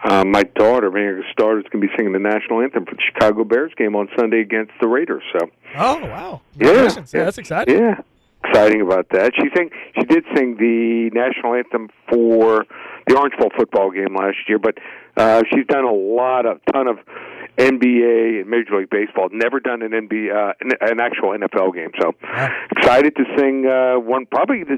Uh, my daughter, America Star, is going to be singing the national anthem for the Chicago Bears game on Sunday against the Raiders. So, oh wow, yeah, yeah, yeah, that's exciting. Yeah, exciting about that. She sang, she did sing the national anthem for the Orange Bowl football game last year, but uh, she's done a lot of ton of NBA and Major League Baseball. Never done an NBA, uh, an actual NFL game. So excited to sing uh, one probably the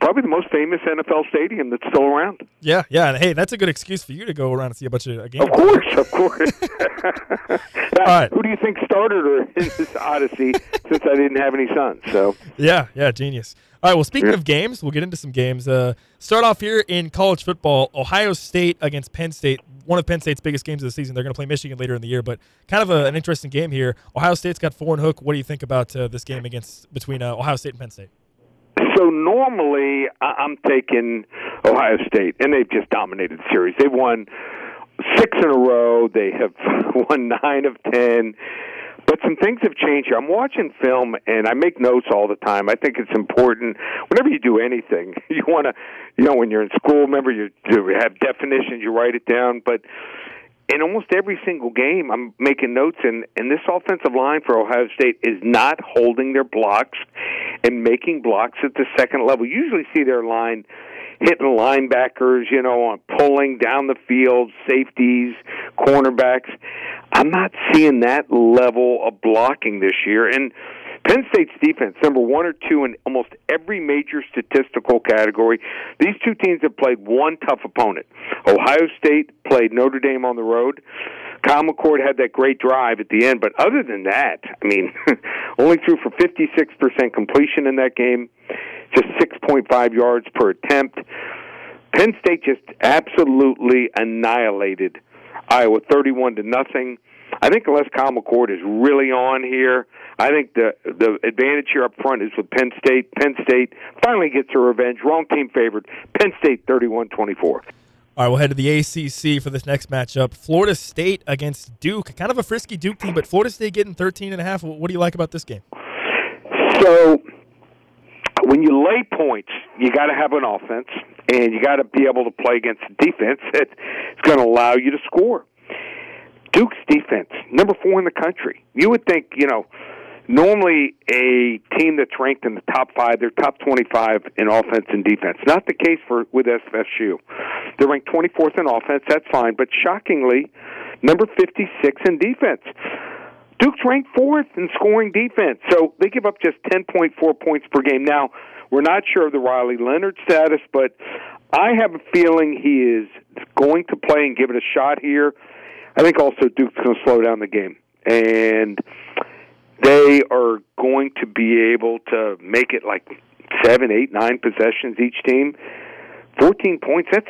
probably the most famous NFL stadium that's still around. Yeah, yeah. And hey, that's a good excuse for you to go around and see a bunch of games. Of course, of course. (laughs) All right. Who do you think started her in this odyssey? since I didn't have any sons, so yeah, yeah, genius. All right. Well, speaking of games, we'll get into some games. Uh, start off here in college football. Ohio State against Penn State. One of Penn State's biggest games of the season. They're going to play Michigan later in the year, but kind of a, an interesting game here. Ohio State's got four and hook. What do you think about uh, this game against between uh, Ohio State and Penn State? So normally I'm taking Ohio State, and they've just dominated the series. They've won six in a row. They have (laughs) won nine of ten. But some things have changed. I'm watching film and I make notes all the time. I think it's important whenever you do anything. (laughs) You want to, you know, when you're in school, remember you, you have definitions, you write it down. But in almost every single game, I'm making notes, and, and this offensive line for Ohio State is not holding their blocks and making blocks at the second level. You usually see their line hitting linebackers, you know, on pulling down the field, safeties, cornerbacks. I'm not seeing that level of blocking this year. And Penn State's defense, number one or two in almost every major statistical category. These two teams have played one tough opponent. Ohio State played Notre Dame on the road. Kyle McCord had that great drive at the end, but other than that, I mean, (laughs) only threw for 56% completion in that game, just 6.5 yards per attempt. Penn State just absolutely annihilated Iowa 31 to nothing. I think unless Kyle McCord is really on here, I think the the advantage here up front is with Penn State. Penn State finally gets their revenge. Wrong team favored. Penn State 31-24. All right, we'll head to the ACC for this next matchup. Florida State against Duke. Kind of a frisky Duke team, but Florida State getting 13 and a half. What do you like about this game? So when you lay points, you got to have an offense, and you got to be able to play against a defense (laughs) that's going to allow you to score. Duke's defense, number four in the country. You would think, you know, normally a team that's ranked in the top five, they're top 25 in offense and defense. Not the case for with FSU. They're ranked 24th in offense. That's fine, but shockingly, number 56 in defense. Duke's ranked fourth in scoring defense, so they give up just 10.4 points per game. Now, we're not sure of the Riley Leonard status, but I have a feeling he is going to play and give it a shot here. I think also Duke's going to slow down the game, and they are going to be able to make it like seven, eight, nine possessions each team. Fourteen points. That's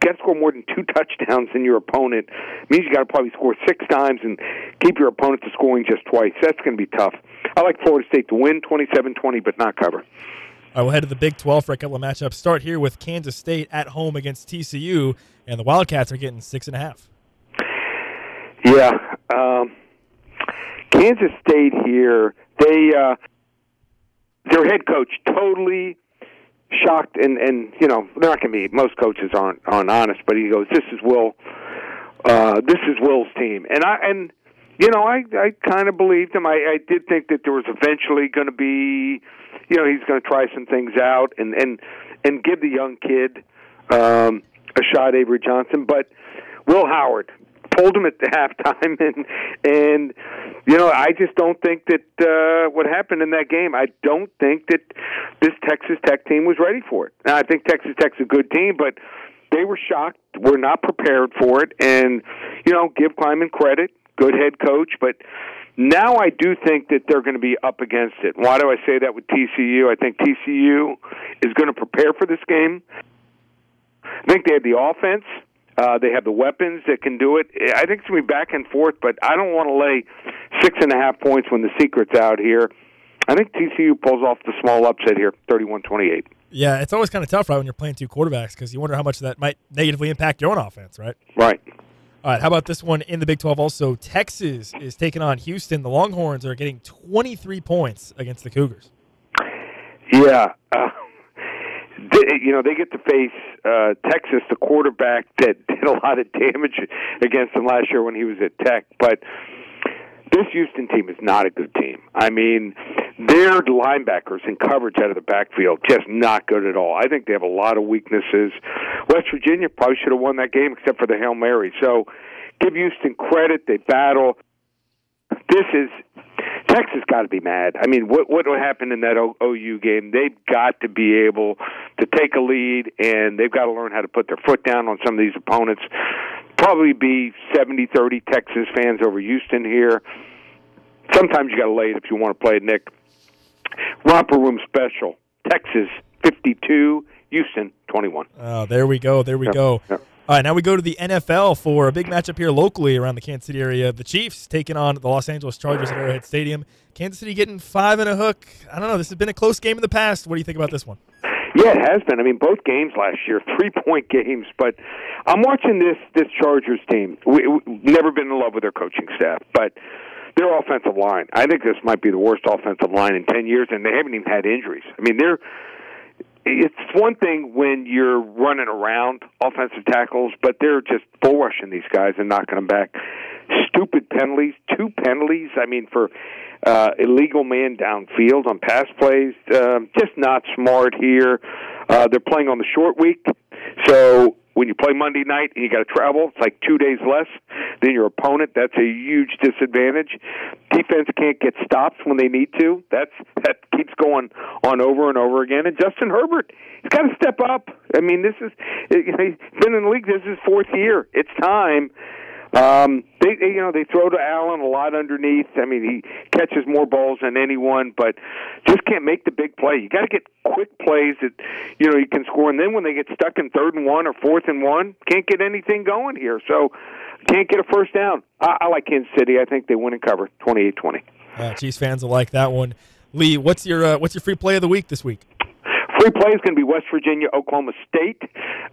got to score more than two (laughs) touchdowns than your opponent. It means you got to probably score six times and keep your opponent to scoring just twice. That's going to be tough. I like Florida State to win 27-20, but not cover. All right, we'll head to the Big 12 for a couple of matchups. Start here with Kansas State at home against TCU, and the Wildcats are getting six and a half. Yeah, um, Kansas State here. They uh, their head coach totally shocked, and and you know they're not going to be. Most coaches aren't aren't honest, but he goes, "This is Will. Uh, this is Will's team," and I and you know I I kind of believed him. I, I did think that there was eventually going to be, you know, he's going to try some things out and and and give the young kid um, a shot, Avery Johnson, but. Will Howard pulled him at the (laughs) halftime, and and you know I just don't think that uh, what happened in that game. I don't think that this Texas Tech team was ready for it. Now, I think Texas Tech's a good team, but they were shocked. We're not prepared for it, and you know give Klieman credit, good head coach, but. Now I do think that they're going to be up against it. Why do I say that with TCU? I think TCU is going to prepare for this game. I think they have the offense. Uh, they have the weapons that can do it. I think it's going to be back and forth, but I don't want to lay six and a half points when the secret's out here. I think TCU pulls off the small upset here, 31-28. Yeah, it's always kind of tough, right, when you're playing two quarterbacks because you wonder how much that might negatively impact your own offense, right? Right. All right, how about this one in the Big 12 also? Texas is taking on Houston. The Longhorns are getting 23 points against the Cougars. Yeah. Uh, you know, they get to face uh, Texas, the quarterback that (laughs) did a lot of damage against them last year when he was at Tech. But this Houston team is not a good team. I mean, their linebackers and coverage out of the backfield just not good at all. I think they have a lot of weaknesses. West Virginia probably should have won that game except for the Hail Mary. So give Houston credit. They battle. This is Texas got to be mad. I mean, what what happened in that o, OU game? They've got to be able to take a lead, and they've got to learn how to put their foot down on some of these opponents. Probably be seventy thirty Texas fans over Houston here. Sometimes you got to lay it if you want to play it, Nick. Romper Room Special, Texas 52, Houston 21. Oh, there we go. There we Yep, go. yep. All right, now we go to the NFL for a big matchup here locally around the Kansas City area. The Chiefs taking on the Los Angeles Chargers at Arrowhead Stadium. Kansas City getting five and a hook. I don't know. This has been a close game in the past. What do you think about this one? Yeah, it has been. I mean, both games last year, (laughs) three point games. But I'm watching this this Chargers team. We, we never been in love with their coaching staff, but their offensive line. I think this might be the worst offensive line in ten years, and they haven't even had injuries. I mean, they're. It's one thing when you're running around offensive tackles, but they're just bull rushing these guys and knocking them back. Stupid penalties, two penalties. I mean, for uh, illegal man downfield on pass plays. Um, just not smart here. Uh, they're playing on the short week, so when you play Monday night and you got to travel, it's like two days less than your opponent. That's a huge disadvantage. Defense can't get stops when they need to. That's that keeps going on over and over again. And Justin Herbert, he's got to step up. I mean, this is he's been in the league. This is his fourth year. It's time. Um, they, they, you know, they throw to Allen a lot underneath. I mean, he catches more balls than anyone, but just can't make the big play. You got to get quick plays that you know you can score, and then when they get stuck in third and one or fourth and one, can't get anything going here. So, can't get a first down. I, I like Kansas City. I think they win and cover twenty eight twenty. Uh, Chiefs fans will like that one. Lee, what's your uh, what's your free play of the week this week? Free play is going to be West Virginia, Oklahoma State.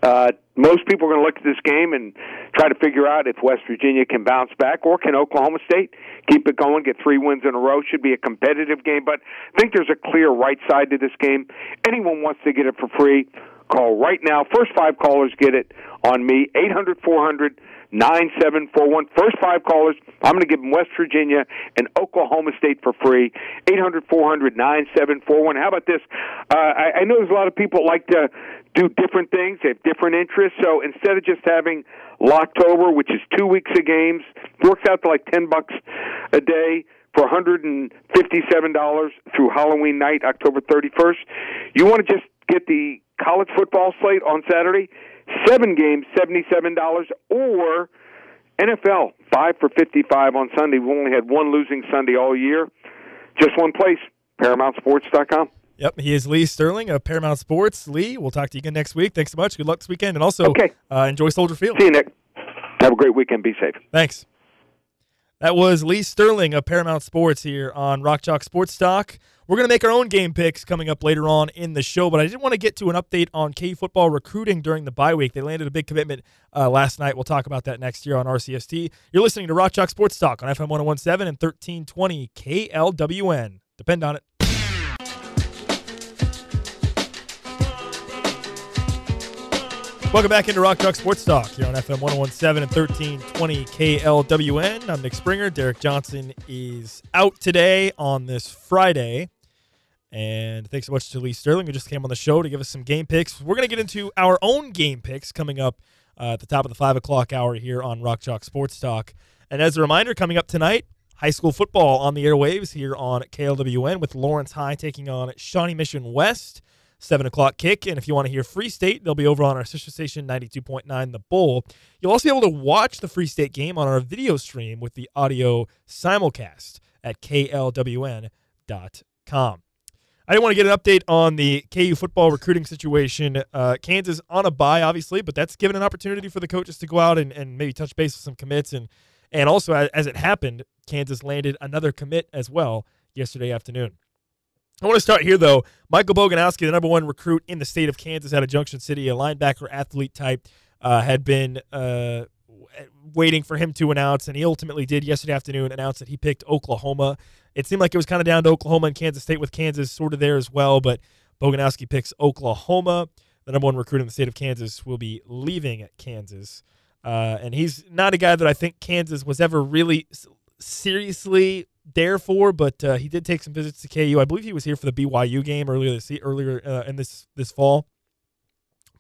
Uh, most people are going to look at this game and try to figure out if West Virginia can bounce back or can Oklahoma State keep it going, get three wins in a row. Should be a competitive game, but I think there's a clear right side to this game. Anyone wants to get it for free, call right now. First five callers get it on me. Eight hundred four hundred. 9741. First five callers, I'm going to give them West Virginia and Oklahoma State for free. 800 400 9741. How about this? Uh, I, I know there's a lot of people like to do different things, they have different interests. So instead of just having Locktober, which is two weeks of games, works out to like 10 bucks a day for $157 through Halloween night, October 31st. You want to just get the college football slate on Saturday? Seven games, $77, or NFL, five for 55 on Sunday. We've only had one losing Sunday all year. Just one place, ParamountSports.com. Yep, he is Lee Sterling of Paramount Sports. Lee, we'll talk to you again next week. Thanks so much. Good luck this weekend, and also okay. uh, enjoy Soldier Field. See you, Nick. Have a great weekend. Be safe. Thanks. That was Lee Sterling of Paramount Sports here on Rock Chalk Sports Talk. We're going to make our own game picks coming up later on in the show, but I did want to get to an update on K football recruiting during the bye week. They landed a big commitment uh, last night. We'll talk about that next year on RCST. You're listening to Rock Chalk Sports Talk on FM 1017 and 1320 KLWN. Depend on it. Welcome back into Rock Chalk Sports Talk here on FM 1017 and 1320 KLWN. I'm Nick Springer. Derek Johnson is out today on this Friday. And thanks so much to Lee Sterling, who just came on the show to give us some game picks. We're going to get into our own game picks coming up uh, at the top of the 5 o'clock hour here on Rock Chalk Sports Talk. And as a reminder, coming up tonight, high school football on the airwaves here on KLWN with Lawrence High taking on Shawnee Mission West. 7 o'clock kick. And if you want to hear Free State, they'll be over on our sister station, 92.9 The Bull. You'll also be able to watch the Free State game on our video stream with the audio simulcast at klwn.com. I didn't want to get an update on the KU football recruiting situation. Uh, Kansas on a bye, obviously, but that's given an opportunity for the coaches to go out and, and maybe touch base with some commits. And, and also, as, as it happened, Kansas landed another commit as well yesterday afternoon. I want to start here, though. Michael Boganowski, the number one recruit in the state of Kansas out of Junction City, a linebacker athlete type, uh, had been uh, waiting for him to announce, and he ultimately did yesterday afternoon announce that he picked Oklahoma. It seemed like it was kind of down to Oklahoma and Kansas State with Kansas sort of there as well, but Boganowski picks Oklahoma. The number one recruit in the state of Kansas will be leaving at Kansas. Uh, and he's not a guy that I think Kansas was ever really seriously there for, but uh, he did take some visits to KU. I believe he was here for the BYU game earlier this earlier uh, in this this fall,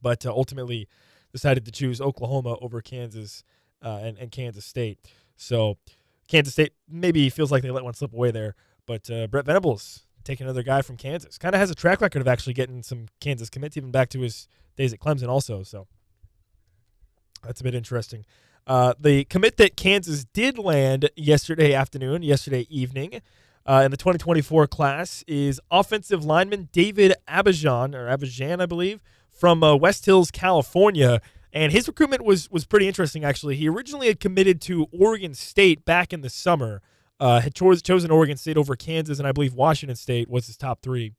but uh, ultimately decided to choose Oklahoma over Kansas uh, and and Kansas State. So Kansas State maybe feels like they let one slip away there, but uh, Brent Venables taking another guy from Kansas kind of has a track record of actually getting some Kansas commits even back to his days at Clemson also. So that's a bit interesting. Uh, the commit that Kansas did land yesterday afternoon, yesterday evening, uh, in the 2024 class is offensive lineman David Abajan, or Abajan, I believe, from uh, West Hills, California. And his recruitment was was pretty interesting, actually. He originally had committed to Oregon State back in the summer, uh, had cho- chosen Oregon State over Kansas, and I believe Washington State was his top three.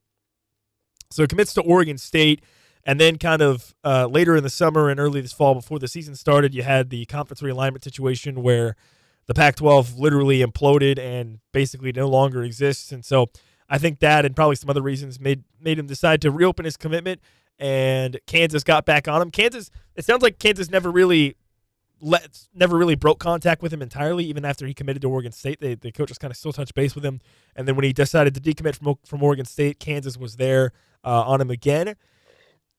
So he commits to Oregon State. And then, kind of uh, later in the summer and early this fall, before the season started, you had the conference realignment situation where the Pac 12 literally imploded and basically no longer exists. And so I think that and probably some other reasons made, made him decide to reopen his commitment. And Kansas got back on him. Kansas, it sounds like Kansas never really let never really broke contact with him entirely, even after he committed to Oregon State. They, the coach just kind of still touched base with him. And then when he decided to decommit from, from Oregon State, Kansas was there uh, on him again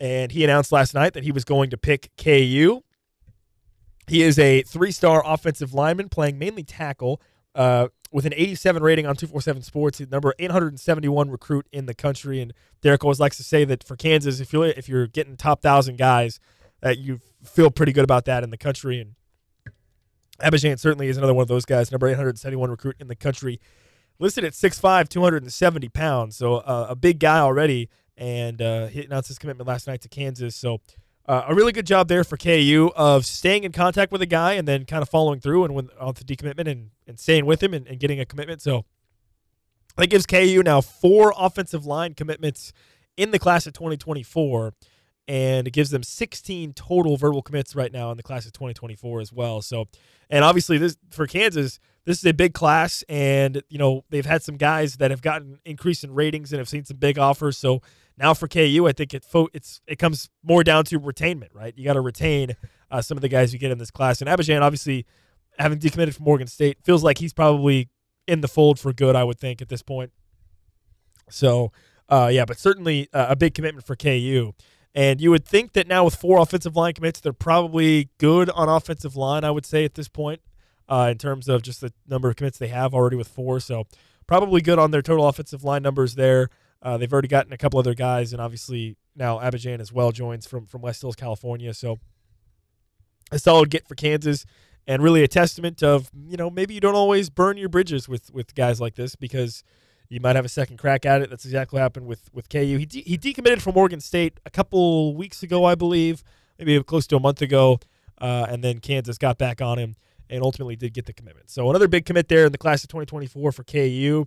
and he announced last night that he was going to pick KU. He is a three star offensive lineman playing mainly tackle uh, with an 87 rating on 247 Sports. He's number 871 recruit in the country. And Derek always likes to say that for Kansas, if you're, if you're getting top 1,000 guys, that you feel pretty good about that in the country. And Abijan certainly is another one of those guys, number 871 recruit in the country, listed at 6'5", 270 pounds, so uh, a big guy already. And uh, he announced his commitment last night to Kansas. So uh, a really good job there for KU of staying in contact with a guy and then kind of following through and when on the decommitment and, and staying with him and, and getting a commitment. So that gives KU now four offensive line commitments in the class of 2024 and it gives them 16 total verbal commits right now in the class of 2024 as well. So, and obviously this for Kansas, this is a big class, and you know they've had some guys that have gotten increase in ratings and have seen some big offers. So now for KU, I think it fo- it's it comes more down to retainment, right? You got to retain uh, some of the guys you get in this class, and Abijan obviously having decommitted from Oregon State feels like he's probably in the fold for good. I would think at this point. So. Uh, yeah, but certainly uh, a big commitment for KU. And you would think that now with four offensive line commits, they're probably good on offensive line, I would say, at this point, uh, in terms of just the number of commits they have already with four. So probably good on their total offensive line numbers there. Uh, they've already gotten a couple other guys, and obviously now Abijan as well joins from, from West Hills, California. So a solid get for Kansas and really a testament of, you know, maybe you don't always burn your bridges with, with guys like this because – you might have a second crack at it. That's exactly what happened with with KU. He de- he decommitted from Oregon State a couple weeks ago, I believe, maybe close to a month ago, uh, and then Kansas got back on him and ultimately did get the commitment. So another big commit there in the class of 2024 for KU,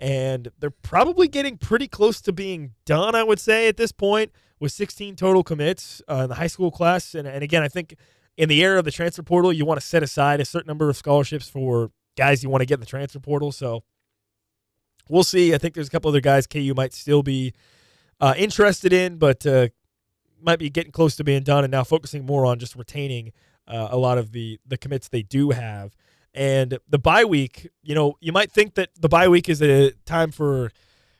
and they're probably getting pretty close to being done. I would say at this point with 16 total commits uh, in the high school class, and and again, I think in the era of the transfer portal, you want to set aside a certain number of scholarships for guys you want to get in the transfer portal. So we'll see. I think there's a couple other guys KU might still be uh, interested in, but uh, might be getting close to being done and now focusing more on just retaining uh, a lot of the the commits they do have. And the bye week, you know, you might think that the bye week is a time for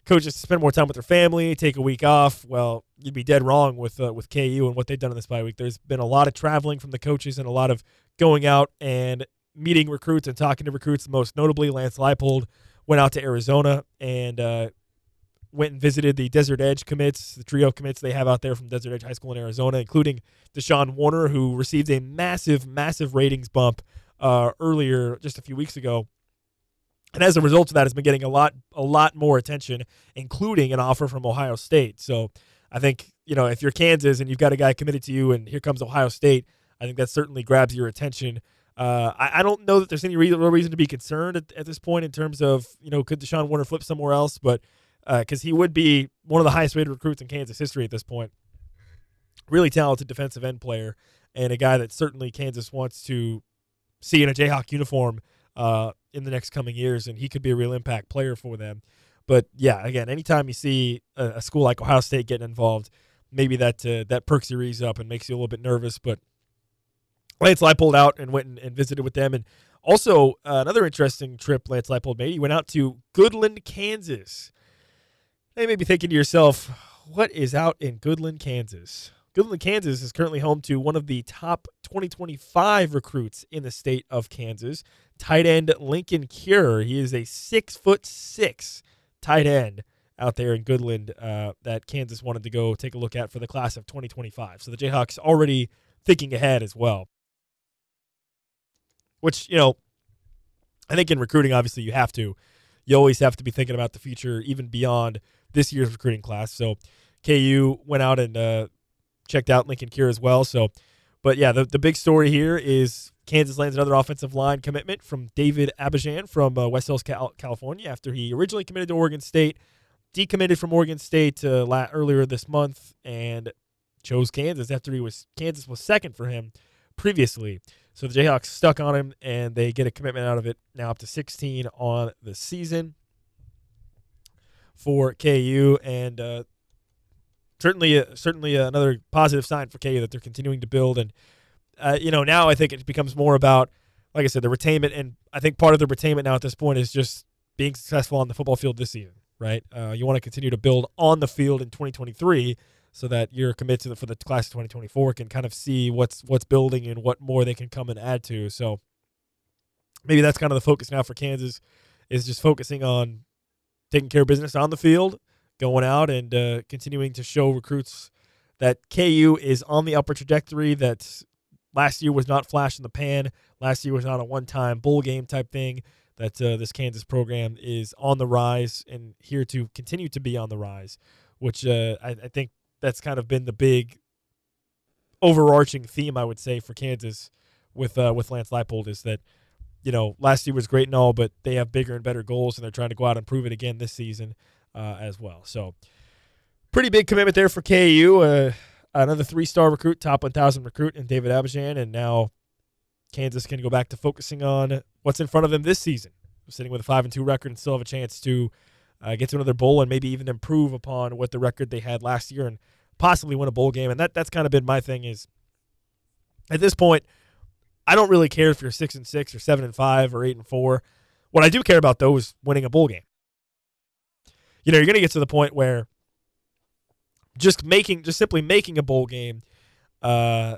coaches to spend more time with their family, take a week off. Well, you'd be dead wrong with uh, with KU and what they've done in this bye week. There's been a lot of traveling from the coaches and a lot of going out and meeting recruits and talking to recruits. Most notably, Lance Leipold went out to Arizona and uh, went and visited the Desert Edge commits, the trio commits they have out there from Desert Edge High School in Arizona, including Deshaun Warner, who received a massive, massive ratings bump uh, earlier, just a few weeks ago. And as a result of that, has been getting a lot, a lot more attention, including an offer from Ohio State. So I think you know if you're Kansas and you've got a guy committed to you, and here comes Ohio State, I think that certainly grabs your attention. Uh, I, I, don't know that there's any real reason to be concerned at, at, this point in terms of you know could Deshaun Warner flip somewhere else, but because uh, he would be one of the highest rated recruits in Kansas history at this point. Really talented defensive end player and a guy that certainly Kansas wants to see in a Jayhawk uniform uh, in the next coming years, and he could be a real impact player for them. But yeah, again, anytime you see a, a school like Ohio State getting involved, maybe that uh, that perks your ears up and makes you a little bit nervous, but Lance Leipold out and went and, and visited with them. And also, uh, another interesting trip Lance Leipold made. He went out to Goodland, Kansas. Now you may be thinking to yourself, what is out in Goodland, Kansas? Goodland, Kansas is currently home to one of the top 2025 recruits in the state of Kansas, tight end Linkon Cure. He is a six foot six tight end out there in Goodland uh, that Kansas wanted to go take a look at for the class of 2025. So the Jayhawks already thinking ahead as well which you know, I think in recruiting, obviously you have to, you always have to be thinking about the future, even beyond this year's recruiting class. So KU went out and uh, checked out Linkon Cure as well. So, but yeah, the the big story here is Kansas lands another offensive line commitment from David Abijan from uh, West Hills, Cal- California, after he originally committed to Oregon State, decommitted from Oregon State uh, la- earlier this month, and chose Kansas after he was Kansas was second for him previously. So the Jayhawks stuck on him, and they get a commitment out of it now up to 16 on the season for KU, and uh, certainly, certainly another positive sign for KU that they're continuing to build. And uh, you know, now I think it becomes more about, like I said, the retainment, and I think part of the retainment now at this point is just being successful on the football field this season. Right? Uh, you want to continue to build on the field in 2023 so that you're committed to the, for the class of 2024 can kind of see what's what's building and what more they can come and add to. So maybe that's kind of the focus now for Kansas is just focusing on taking care of business on the field, going out and uh, continuing to show recruits that KU is on the upper trajectory. That last year was not flash in the pan. Last year was not a one-time bowl game type thing. That uh, this Kansas program is on the rise and here to continue to be on the rise, which uh, I, I think that's kind of been the big overarching theme I would say for Kansas with uh, with Lance Leipold is that you know last year was great and all, but they have bigger and better goals and they're trying to go out and prove it again this season uh, as well. So pretty big commitment there for KU. Uh, another three-star recruit, top 1,000 recruit in David Abijan, and now Kansas can go back to focusing on what's in front of them this season. Sitting with a five and two record and still have a chance to uh, get to another bowl and maybe even improve upon what the record they had last year and possibly win a bowl game. And that that's kind of been my thing is at this point, I don't really care if you're six and six or seven and five or eight and four. What I do care about though is winning a bowl game. You know, you're going to get to the point where just making, just simply making a bowl game, uh,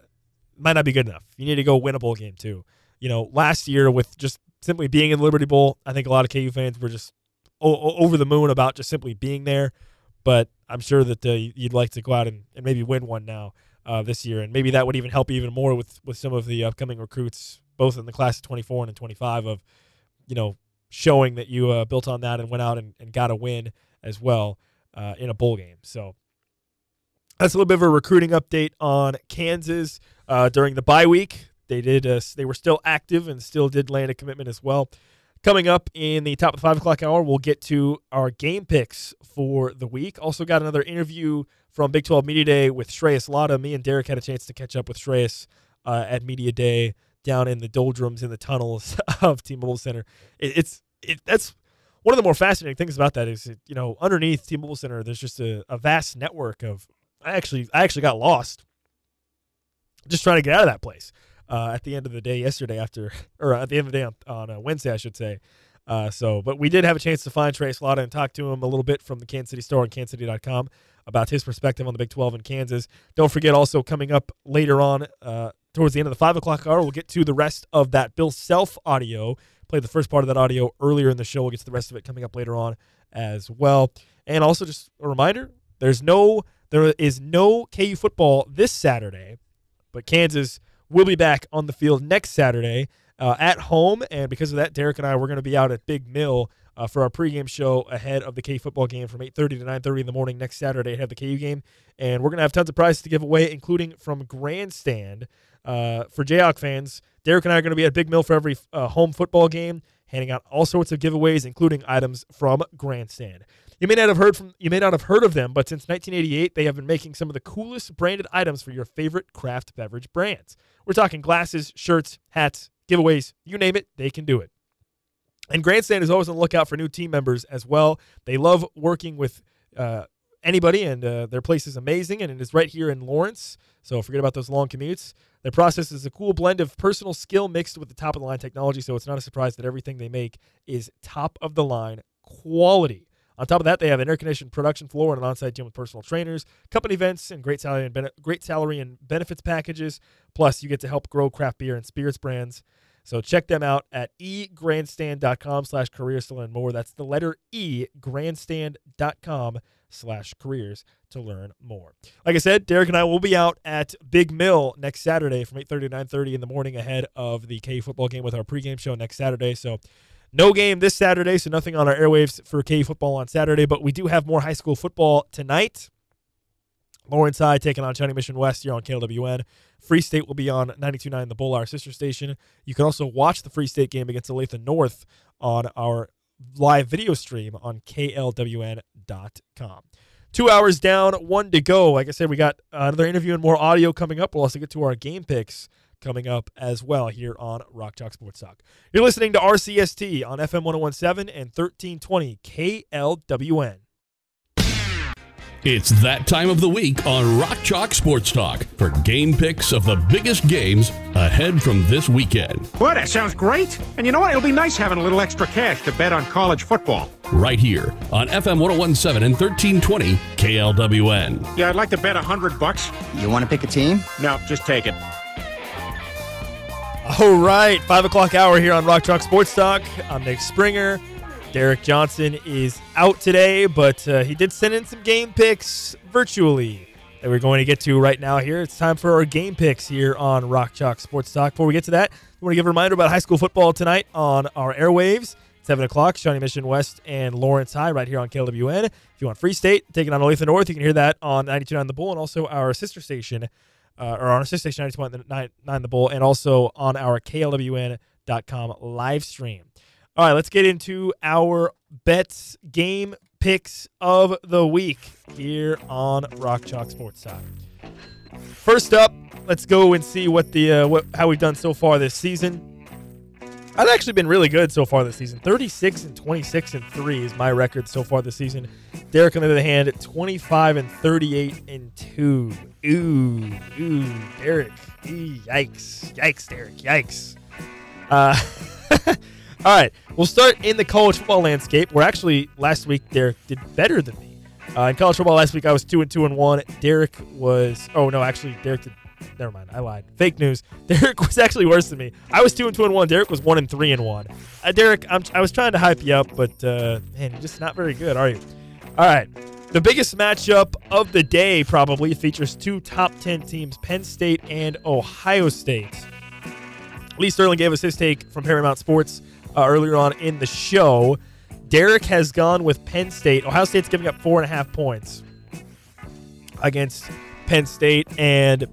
might not be good enough. You need to go win a bowl game too. You know, last year with just simply being in Liberty Bowl, I think a lot of KU fans were just o- over the moon about just simply being there. But I'm sure that uh, you'd like to go out and, and maybe win one now uh, this year, and maybe that would even help even more with with some of the upcoming recruits, both in the class of 24 and 25, of you know showing that you uh, built on that and went out and, and got a win as well uh, in a bowl game. So that's a little bit of a recruiting update on Kansas uh, during the bye week. They did. Uh, they were still active and still did land a commitment as well. Coming up in the top of the five o'clock hour, we'll get to our game picks for the week. Also, got another interview from Big 12 Media Day with Shreyas Laddha. Me and Derek had a chance to catch up with Shreyas uh, at Media Day down in the doldrums in the tunnels (laughs) of T-Mobile Center. It, it's it, that's one of the more fascinating things about that is you know underneath T-Mobile Center, there's just a, a vast network of. I actually I actually got lost just trying to get out of that place uh, at the end of the day yesterday after (laughs) or at the end of the day on, on uh, Wednesday I should say. Uh, so, but we did have a chance to find Shreyas Laddha and talk to him a little bit from the Kansas City Star on kansascity.com about his perspective on the Big 12 in Kansas. Don't forget, also coming up later on, uh, towards the end of the 5 o'clock hour, we'll get to the rest of that Bill Self audio. Played the first part of that audio earlier in the show. We'll get to the rest of it coming up later on as well. And also, just a reminder there's no, there is no KU football this Saturday, but Kansas will be back on the field next Saturday uh, at home. And because of that, Derek and I, we're going to be out at Big Mill uh, for our pregame show ahead of the K football game from 8:30 to 9:30 in the morning next Saturday of the KU game, and we're gonna have tons of prizes to give away, including from Grandstand uh, for Jayhawk fans. Derek and I are going to be at Big Mill for every uh, home football game, handing out all sorts of giveaways, including items from Grandstand. You may not have heard from you may not have heard of them, but since 1988, they have been making some of the coolest branded items for your favorite craft beverage brands. We're talking glasses, shirts, hats, giveaways, you name it, they can do it. And Grandstand is always on the lookout for new team members as well. They love working with uh, anybody, and uh, their place is amazing, and it is right here in Lawrence. So forget about those long commutes. Their process is a cool blend of personal skill mixed with the top of the line technology, so it's not a surprise that everything they make is top of the line quality. On top of that, they have an air-conditioned production floor and an on-site gym with personal trainers, company events, and great salary and great salary and benefits packages. Plus, you get to help grow craft beer and spirits brands. So check them out at egrandstand.com slash careers to learn more. That's the letter E, grandstand.com slash careers to learn more. Like I said, Derek and I will be out at Big Mill next Saturday from 8.30 to 9.30 in the morning ahead of the K football game with our pregame show next Saturday. So no game this Saturday, so nothing on our airwaves for K football on Saturday, but we do have more high school football tonight. Lawrence High taking on Shawnee Mission West here on KLWN. Free State will be on 92.9 The Bull, our sister station. You can also watch the Free State game against Olathe North on our live video stream on KLWN.com. Two hours down, one to go. Like I said, we got another interview and more audio coming up. We'll also get to our game picks coming up as well here on Rock Chalk Sports Talk. You're listening to RCST on FM 1017 and 1320 KLWN. It's that time of the week on Rock Chalk Sports Talk for game picks of the biggest games ahead from this weekend. Well, that sounds great. And you know what? It'll be nice having a little extra cash to bet on college football. Right here on FM 1017 and 1320 KLWN. Yeah, I'd like to bet a hundred bucks. You want to pick a team? No, just take it. All right, five o'clock hour here on Rock Chalk Sports Talk. I'm Nick Springer. Derek Johnson is out today, but uh, he did send in some game picks virtually. that we're going to get to right now here. It's time for our game picks here on Rock Chalk Sports Talk. Before we get to that, we want to give a reminder about high school football tonight on our airwaves. 7 o'clock, Shawnee Mission West and Lawrence High right here on KLWN. If you want Free State, taking on Olathe North, you can hear that on 92.9 The Bull and also our sister station, uh, or on our sister station, 92.9 The Bull, and also on our KLWN.com live stream. All right, let's get into our bets game picks of the week here on Rock Chalk Sports Talk. First up, let's go and see what the uh, what how we've done so far this season. I've actually been really good so far this season. 36 and 26 and 3 is my record so far this season. Derek, on the other hand, 25 and 38 and 2. Ooh, ooh, Derek. Yikes. Yikes, Derek. Yikes. Uh, (laughs) all right. We'll start in the college football landscape, where actually last week Derek did better than me. Uh, in college football last week, I was 2 and 2 and 1. Derek was, oh, no, actually, Derek did Never mind, I lied. Fake news. (laughs) Derek was actually worse than me. I was two and two and one. Derek was one and three and one. Uh, Derek, I'm, I was trying to hype you up, but uh, man, you're just not very good, are you? All right. The biggest matchup of the day probably features two top 10 teams, Penn State and Ohio State. Lee Sterling gave us his take from Paramount Sports uh, earlier on in the show. Derek has gone with Penn State. Ohio State's giving up four and a half points against Penn State. And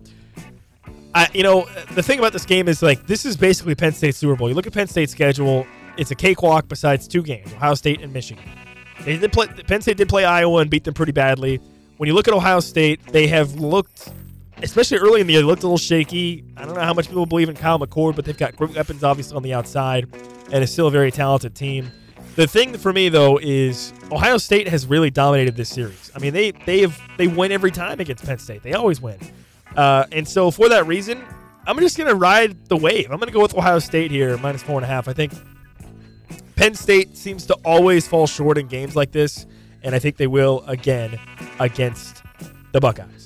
I, you know, the thing about this game is like this is basically Penn State's Super Bowl. You look at Penn State's schedule; it's a cakewalk. Besides two games, Ohio State and Michigan. They did play. Penn State did play Iowa and beat them pretty badly. When you look at Ohio State, they have looked, especially early in the year, they looked a little shaky. I don't know how much people believe in Kyle McCord, but they've got great weapons obviously on the outside, and it's still a very talented team. The thing for me though is Ohio State has really dominated this series. I mean, they they have they win every time against Penn State. They always win. Uh, and so for that reason, I'm just to ride the wave. I'm to go with Ohio State here, minus four and a half. I think Penn State seems to always fall short in games like this, and I think they will again against the Buckeyes.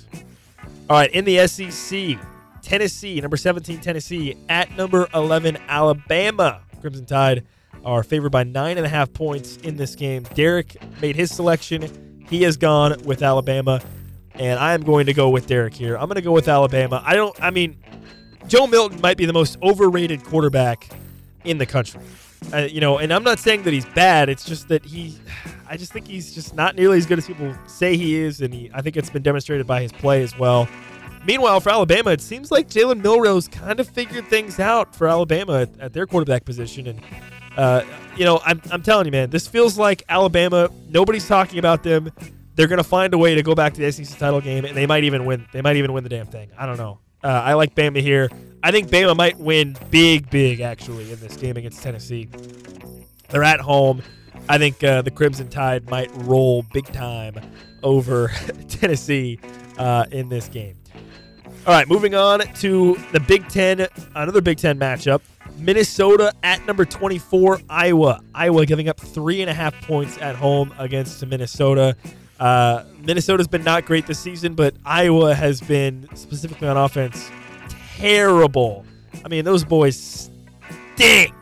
All right, in the SEC, Tennessee, number 17, Tennessee, at number 11, Alabama. Crimson Tide are favored by nine and a half points in this game. Derek made his selection. He has gone with Alabama and I am going to go with Derek here. I'm going to go with Alabama. I don't. I mean, Joe Milton might be the most overrated quarterback in the country. Uh, you know, and I'm not saying that he's bad. It's just that he, I just think he's just not nearly as good as people say he is, and he, I think it's been demonstrated by his play as well. Meanwhile, for Alabama, it seems like Jalen Milroe kind of figured things out for Alabama at, at their quarterback position, and uh, you know, I'm, I'm telling you, man, this feels like Alabama. Nobody's talking about them they're to find a way to go back to the SEC title game, and they might even win. They might even win the damn thing. I don't know. Uh, I like Bama here. I think Bama might win big, big actually in this game against Tennessee. They're at home. I think uh, the Crimson Tide might roll big time over (laughs) Tennessee uh, in this game. All right, moving on to the Big Ten, another Big Ten matchup. Minnesota at number 24, Iowa. Iowa giving up three and a half points at home against Minnesota. Uh, Minnesota's been not great this season, but Iowa has been specifically on offense terrible. I mean, those boys stink.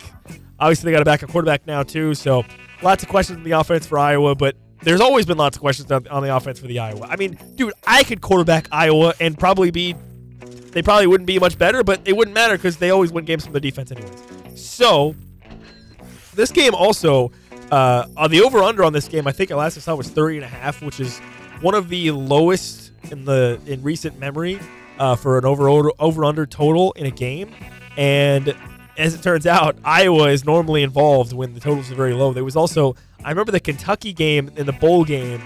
Obviously, they got a backup quarterback now too, so lots of questions in the offense for Iowa. But there's always been lots of questions on, on the offense for the Iowa. I mean, dude, I could quarterback Iowa and probably be. They probably wouldn't be much better, but it wouldn't matter because they always win games from the defense, anyways. So, this game also uh, on the over under on this game, I think the last I saw was 30 and a half, which is one of the lowest in the in recent memory uh, for an over over under total in a game. And as it turns out, Iowa is normally involved when the totals are very low. There was also I remember the Kentucky game in the bowl game.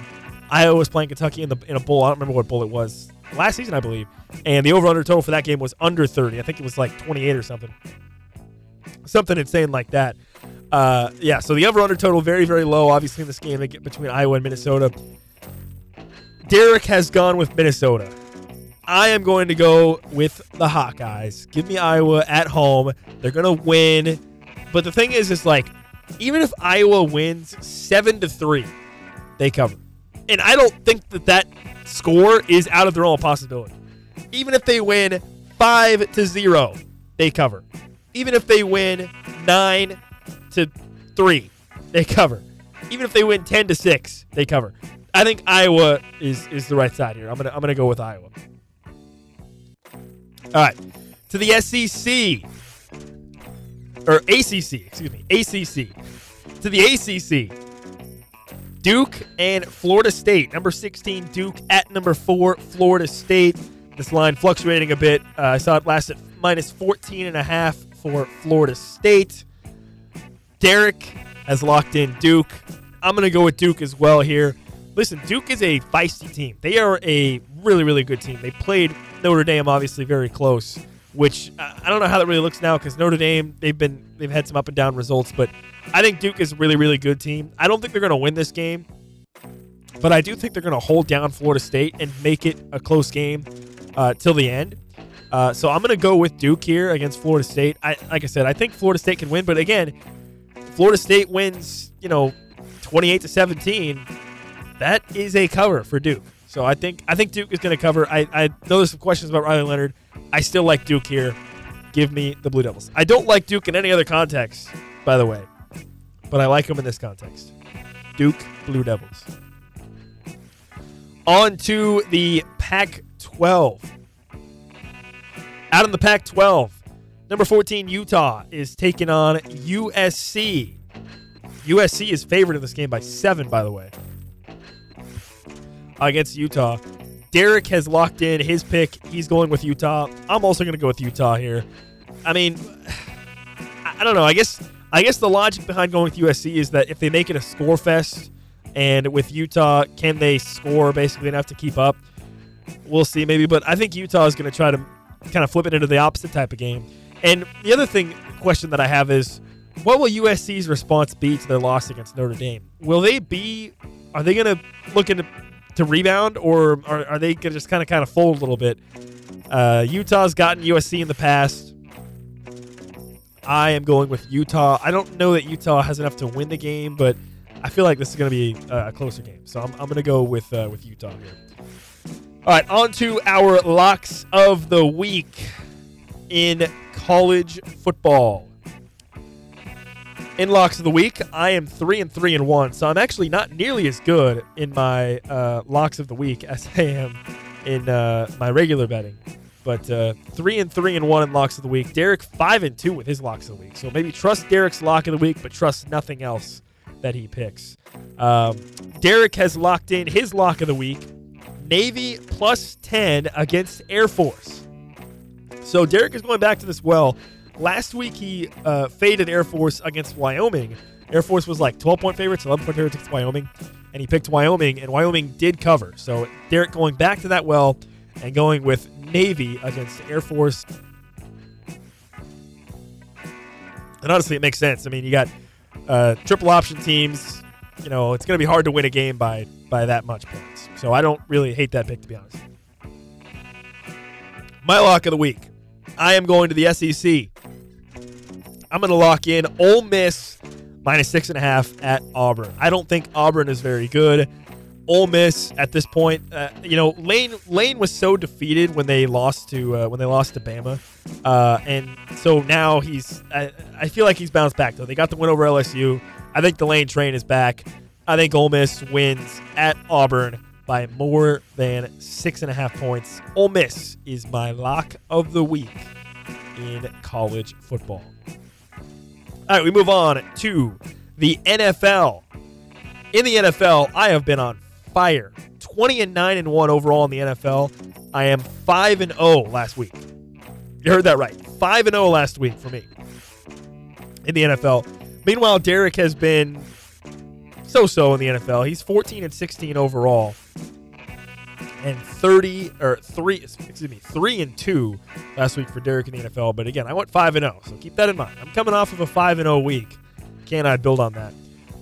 Iowa was playing Kentucky in the in a bowl. I don't remember what bowl it was last season, I believe. And the over under total for that game was under 30. I think it was like 28 or something. Something insane like that. Uh, yeah, so the over under total very, very low, obviously, in this game between Iowa and Minnesota. Derek has gone with Minnesota. I am going to go with the Hawkeyes. Give me Iowa at home. They're going to win. But the thing is, is like, even if Iowa wins 7 to 3, they cover. And I don't think that that score is out of the realm of possibility. Even if they win 5 to 0, they cover. Even if they win 9 to three, they cover. Even if they win ten to six, they cover. I think Iowa is is the right side here. I'm gonna I'm gonna go with Iowa. All right, to the SEC or ACC, excuse me, ACC. To the ACC, Duke and Florida State. Number 16 Duke at number four Florida State. This line fluctuating a bit. Uh, I saw it last at minus 14 and a half for Florida State. Derek has locked in Duke. I'm going to go with Duke as well here. Listen, Duke is a feisty team. They are a really, really good team. They played Notre Dame obviously very close, which uh, I don't know how that really looks now because Notre Dame they've been they've had some up and down results, but I think Duke is a really, really good team. I don't think they're going to win this game, but I do think they're going to hold down Florida State and make it a close game uh, till the end. Uh, so I'm going to go with Duke here against Florida State. I, like I said, I think Florida State can win, but again, Florida State wins, you know, 28 to 17. That is a cover for Duke. So I think I think Duke is going to cover. I, I know there's some questions about Riley Leonard. I still like Duke here. Give me the Blue Devils. I don't like Duke in any other context, by the way, but I like him in this context. Duke Blue Devils. On to the Pac 12. Out in the Pac 12, number 14, Utah is taking on USC. USC is favored in this game by seven, by the way, against Utah. Derek has locked in his pick. He's going with Utah. I'm also going to go with Utah here. I mean, (sighs) I don't know. I guess I guess the logic behind going with USC is that if they make it a score fest, and with Utah, can they score basically enough to keep up? We'll see, maybe. But I think Utah is going to try to kind of flip it into the opposite type of game. And the other thing, question that I have is, what will USC's response be to their loss against Notre Dame? Will they be? Are they going to look into to rebound, or are, are they going to just kind of kind of fold a little bit? Uh, Utah's gotten USC in the past. I am going with Utah. I don't know that Utah has enough to win the game, but I feel like this is going to be a closer game. So I'm, I'm going to go with uh, with Utah here. All right, on to our locks of the week in college football. In locks of the week, I am three and three and one, so I'm actually not nearly as good in my uh, locks of the week (laughs) as I am in uh, my regular betting. But uh, three and three and one in locks of the week. Derek five and two with his locks of the week. So maybe trust Derek's lock of the week, but trust nothing else that he picks. Um, Derek has locked in his lock of the week Navy plus 10 against Air Force. So Derek is going back to this well. Last week he uh, faded Air Force against Wyoming. Air Force was like 12 point favorites, 11 point favorites against Wyoming, and he picked Wyoming, and Wyoming did cover. So Derek going back to that well and going with Navy against Air Force. And honestly, it makes sense. I mean, you got uh, triple option teams. You know, it's going to be hard to win a game by by that much points. So I don't really hate that pick to be honest. My lock of the week. I am going to the SEC. I'm going to lock in Ole Miss minus six and a half at Auburn. I don't think Auburn is very good. Ole Miss at this point, uh, you know, Lane Lane was so defeated when they lost to uh, when they lost to Bama, uh, and so now he's. I, I feel like he's bounced back though. They got the win over LSU. I think the Lane train is back. I think Ole Miss wins at Auburn by more than six and a half points. Ole Miss is my lock of the week in college football. All right, we move on to the NFL. In the NFL, I have been on fire. 20 and 9 and 1 overall in the NFL. I am 5 and 0 last week. You heard that right. 5 and 0 last week for me in the NFL. Meanwhile, Derek has been so-so in the NFL. He's 14 and 16 overall. And 30 or 3 excuse me, 3 and 2 last week for Derek in the NFL, but again, I went 5 and 0. So keep that in mind. I'm coming off of a 5 and 0 week. Can I build on that?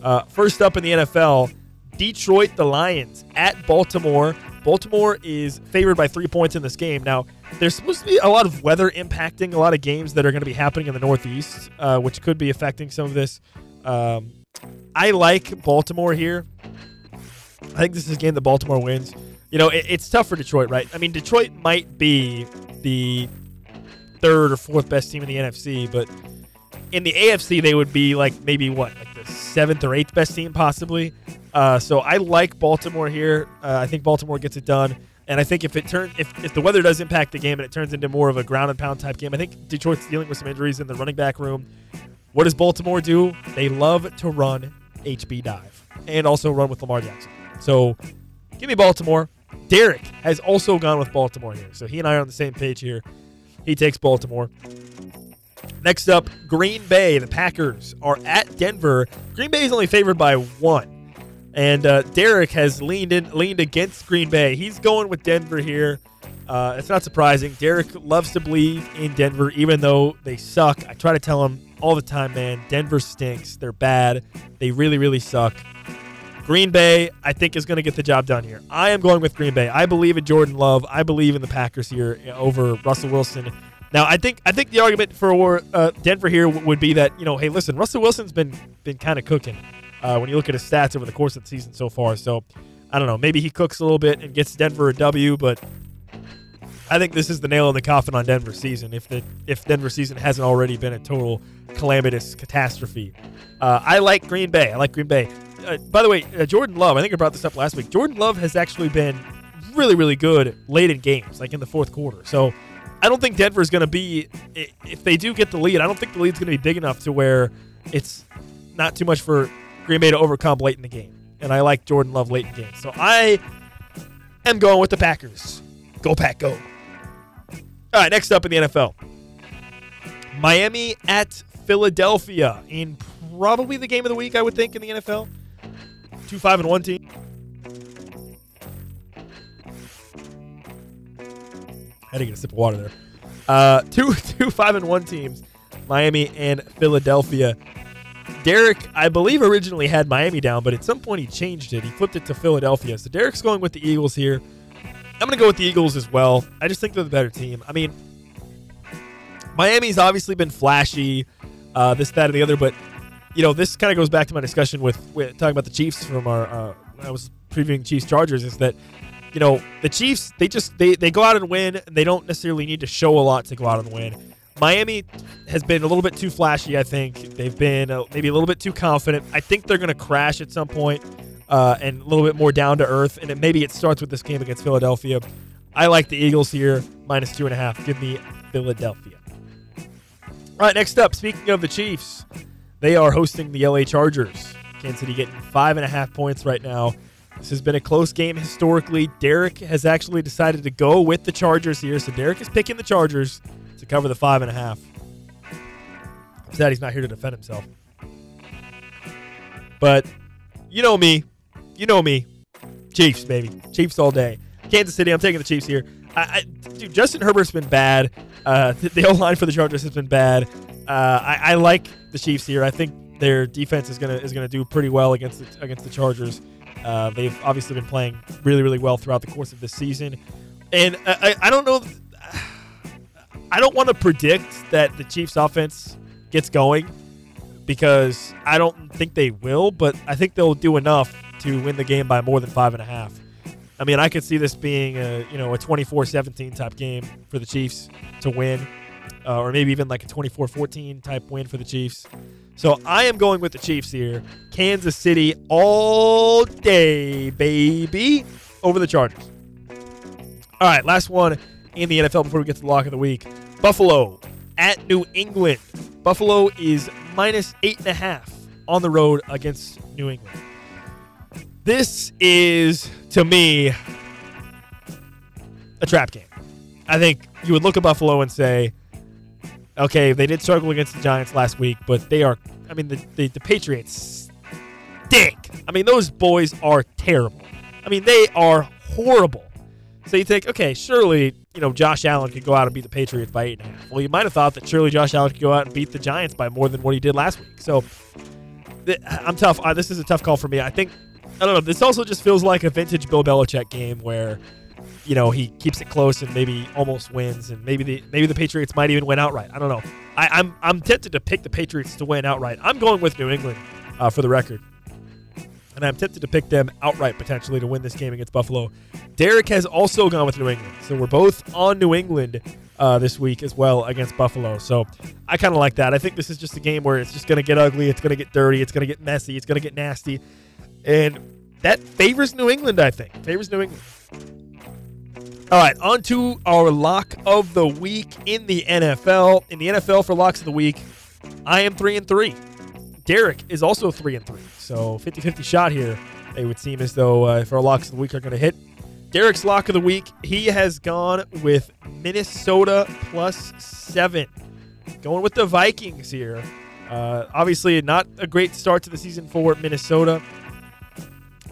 Uh, first up in the NFL, Detroit the Lions at Baltimore. Baltimore is favored by three points in this game. Now, there's supposed to be a lot of weather impacting a lot of games that are going to be happening in the Northeast, uh, which could be affecting some of this. Um, I like Baltimore here. I think this is a game that Baltimore wins. You know, it, it's tough for Detroit, right? I mean, Detroit might be the third or fourth best team in the NFC, but in the AFC, they would be like maybe what, like the seventh or eighth best team possibly. Uh, so I like Baltimore here. Uh, I think Baltimore gets it done. And I think if it turns if, if the weather does impact the game and it turns into more of a ground and pound type game, I think Detroit's dealing with some injuries in the running back room. What does Baltimore do? They love to run HB dive and also run with Lamar Jackson. So give me Baltimore. Derek has also gone with Baltimore here. So he and I are on the same page here. He takes Baltimore. Next up, Green Bay. The Packers are at Denver. Green Bay is only favored by one. And uh, Derek has leaned in, leaned against Green Bay. He's going with Denver here. Uh, it's not surprising. Derek loves to believe in Denver, even though they suck. I try to tell him all the time, man. Denver stinks. They're bad. They really, really suck. Green Bay, I think, is going to get the job done here. I am going with Green Bay. I believe in Jordan Love. I believe in the Packers here over Russell Wilson. Now, I think I think the argument for uh, Denver here would be that you know, hey, listen, Russell Wilson's been been kind of cooking uh, when you look at his stats over the course of the season so far. So, I don't know, maybe he cooks a little bit and gets Denver a W, but I think this is the nail in the coffin on Denver's season. If the if Denver season hasn't already been a total calamitous catastrophe, uh, I like Green Bay. I like Green Bay uh, by the way, uh, Jordan Love, I think I brought this up last week. Jordan Love has actually been really, really good late in games, like in the fourth quarter. So I don't think Denver is going to be, if they do get the lead, I don't think the lead's going to be big enough to where it's not too much for Green Bay to overcome late in the game. And I like Jordan Love late in games. So I am going with the Packers. Go, Pack, go. All right, next up in the NFL Miami at Philadelphia in probably the game of the week, I would think, in the NFL. Two five and one team. Had to get a sip of water there. Uh, (laughs) two two five and one teams, Miami and Philadelphia. Derek, I believe, originally had Miami down, but at some point he changed it. He flipped it to Philadelphia. So Derek's going with the Eagles here. I'm going to go with the Eagles as well. I just think they're the better team. I mean, Miami's obviously been flashy, uh, this, that, and the other, but you know, this kind of goes back to my discussion with, with talking about the Chiefs from our. Uh, I was previewing Chiefs Chargers. Is that you know the Chiefs? They just they they go out and win. And they don't necessarily need to show a lot to go out and win. Miami has been a little bit too flashy. I think they've been uh, maybe a little bit too confident. I think they're going to crash at some point, uh, and a little bit more down to earth. And it, maybe it starts with this game against Philadelphia. I like the Eagles here, minus two and a half. Give me Philadelphia. All right, next up, speaking of the Chiefs, they are hosting the LA Chargers. Kansas City getting five and a half points right now. This has been a close game historically. Derek has actually decided to go with the Chargers here, so Derek is picking the Chargers to cover the five and a half. I'm sad he's not here to defend himself. But you know me. You know me. Chiefs, baby. Chiefs all day. Kansas City, I'm taking the Chiefs here. I, I dude, Justin Herbert's been bad. Uh, (laughs) the, the line for the Chargers has been bad. Uh, I, I, like the Chiefs here. I think their defense is gonna is gonna do pretty well against the, against the Chargers. Uh, they've obviously been playing really really well throughout the course of this season, and I, I don't know. (sighs) I don't want to predict that the Chiefs offense gets going because I don't think they will, but I think they'll do enough to win the game by more than five and a half. I mean, I could see this being a you know a 24-17 type game for the Chiefs to win uh, or maybe even like a 24 14 type win for the Chiefs. So I am going with the Chiefs here. Kansas City all day, baby, over the Chargers. All right, last one in the NFL before we get to the lock of the week. Buffalo at New England. Buffalo is minus eight and a half on the road against New England. This is, to me, a trap game. I think you would look at Buffalo and say, Okay, they did struggle against the Giants last week, but they are. I mean, the, the, the Patriots stink. I mean, those boys are terrible. I mean, they are horrible. So you think, okay, surely you know Josh Allen could go out and beat the Patriots by eight and a half. Well, you might have thought that surely Josh Allen could go out and beat the Giants by more than what he did last week. So th- I'm tough. Uh, this is a tough call for me. I think I don't know. This also just feels like a vintage Bill Belichick game where you know he keeps it close and maybe almost wins, and maybe the maybe the Patriots might even win outright. I don't know. I, am I'm, I'm tempted to pick the Patriots to win outright. I'm going with New England uh, for the record, and I'm tempted to pick them outright potentially to win this game against Buffalo. Derek has also gone with New England, so we're both on New England uh, this week as well against Buffalo. So I kind of like that. I think this is just a game where it's just going to get ugly, it's going to get dirty, it's going to get messy, it's going to get nasty, and that favors New England. I think favors New England. All right, on to our lock of the week in the NFL. In the NFL for locks of the week, I am three and three. Derek is also three and three. So 50-50 shot here. It would seem as though uh, if our locks of the week are going to hit. Derek's lock of the week, he has gone with Minnesota plus seven. Going with the Vikings here. Uh, obviously, not a great start to the season for Minnesota.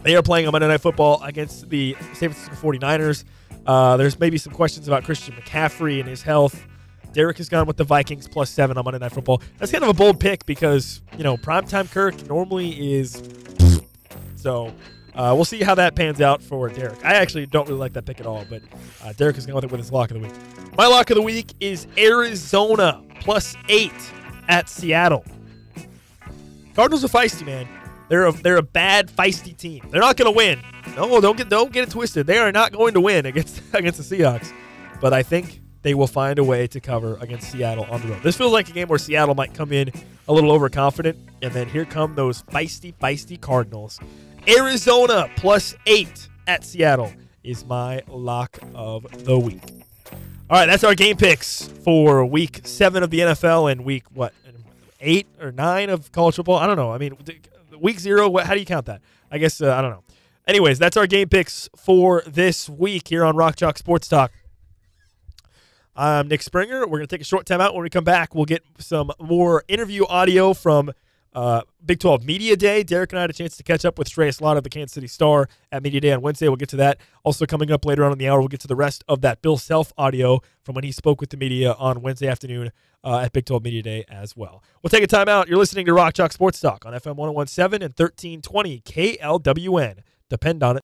They are playing on Monday Night Football against the San Francisco 49ers. Uh, there's maybe some questions about Christian McCaffrey and his health. Derek has gone with the Vikings plus seven on Monday Night Football. That's kind of a bold pick because, you know, primetime Kirk normally is. (sniffs) So uh, we'll see how that pans out for Derek. I actually don't really like that pick at all, but uh, Derek is going with it with his lock of the week. My lock of the week is Arizona plus eight at Seattle. Cardinals are feisty, man. They're a, they're a bad feisty team. They're not going to win. No, don't get don't get it twisted. They are not going to win against (laughs) against the Seahawks. But I think they will find a way to cover against Seattle on the road. This feels like a game where Seattle might come in a little overconfident, and then here come those feisty, feisty Cardinals. Arizona plus eight at Seattle is my lock of the week. All right, that's our game picks for week seven of the NFL and week what eight or nine of college football. I don't know. I mean, week zero. What, how do you count that? I guess uh, I don't know. Anyways, that's our game picks for this week here on Rock Chalk Sports Talk. I'm Nick Springer. We're going to take a short time out. When we come back, we'll get some more interview audio from uh, Big 12 Media Day. Derek and I had a chance to catch up with Shreyas Laddha of the Kansas City Star at Media Day on Wednesday. We'll get to that. Also, coming up later on in the hour, we'll get to the rest of that Bill Self audio from when he spoke with the media on Wednesday afternoon uh, at Big 12 Media Day as well. We'll take a time out. You're listening to Rock Chalk Sports Talk on FM 1017 and 1320 KLWN. Depend on it.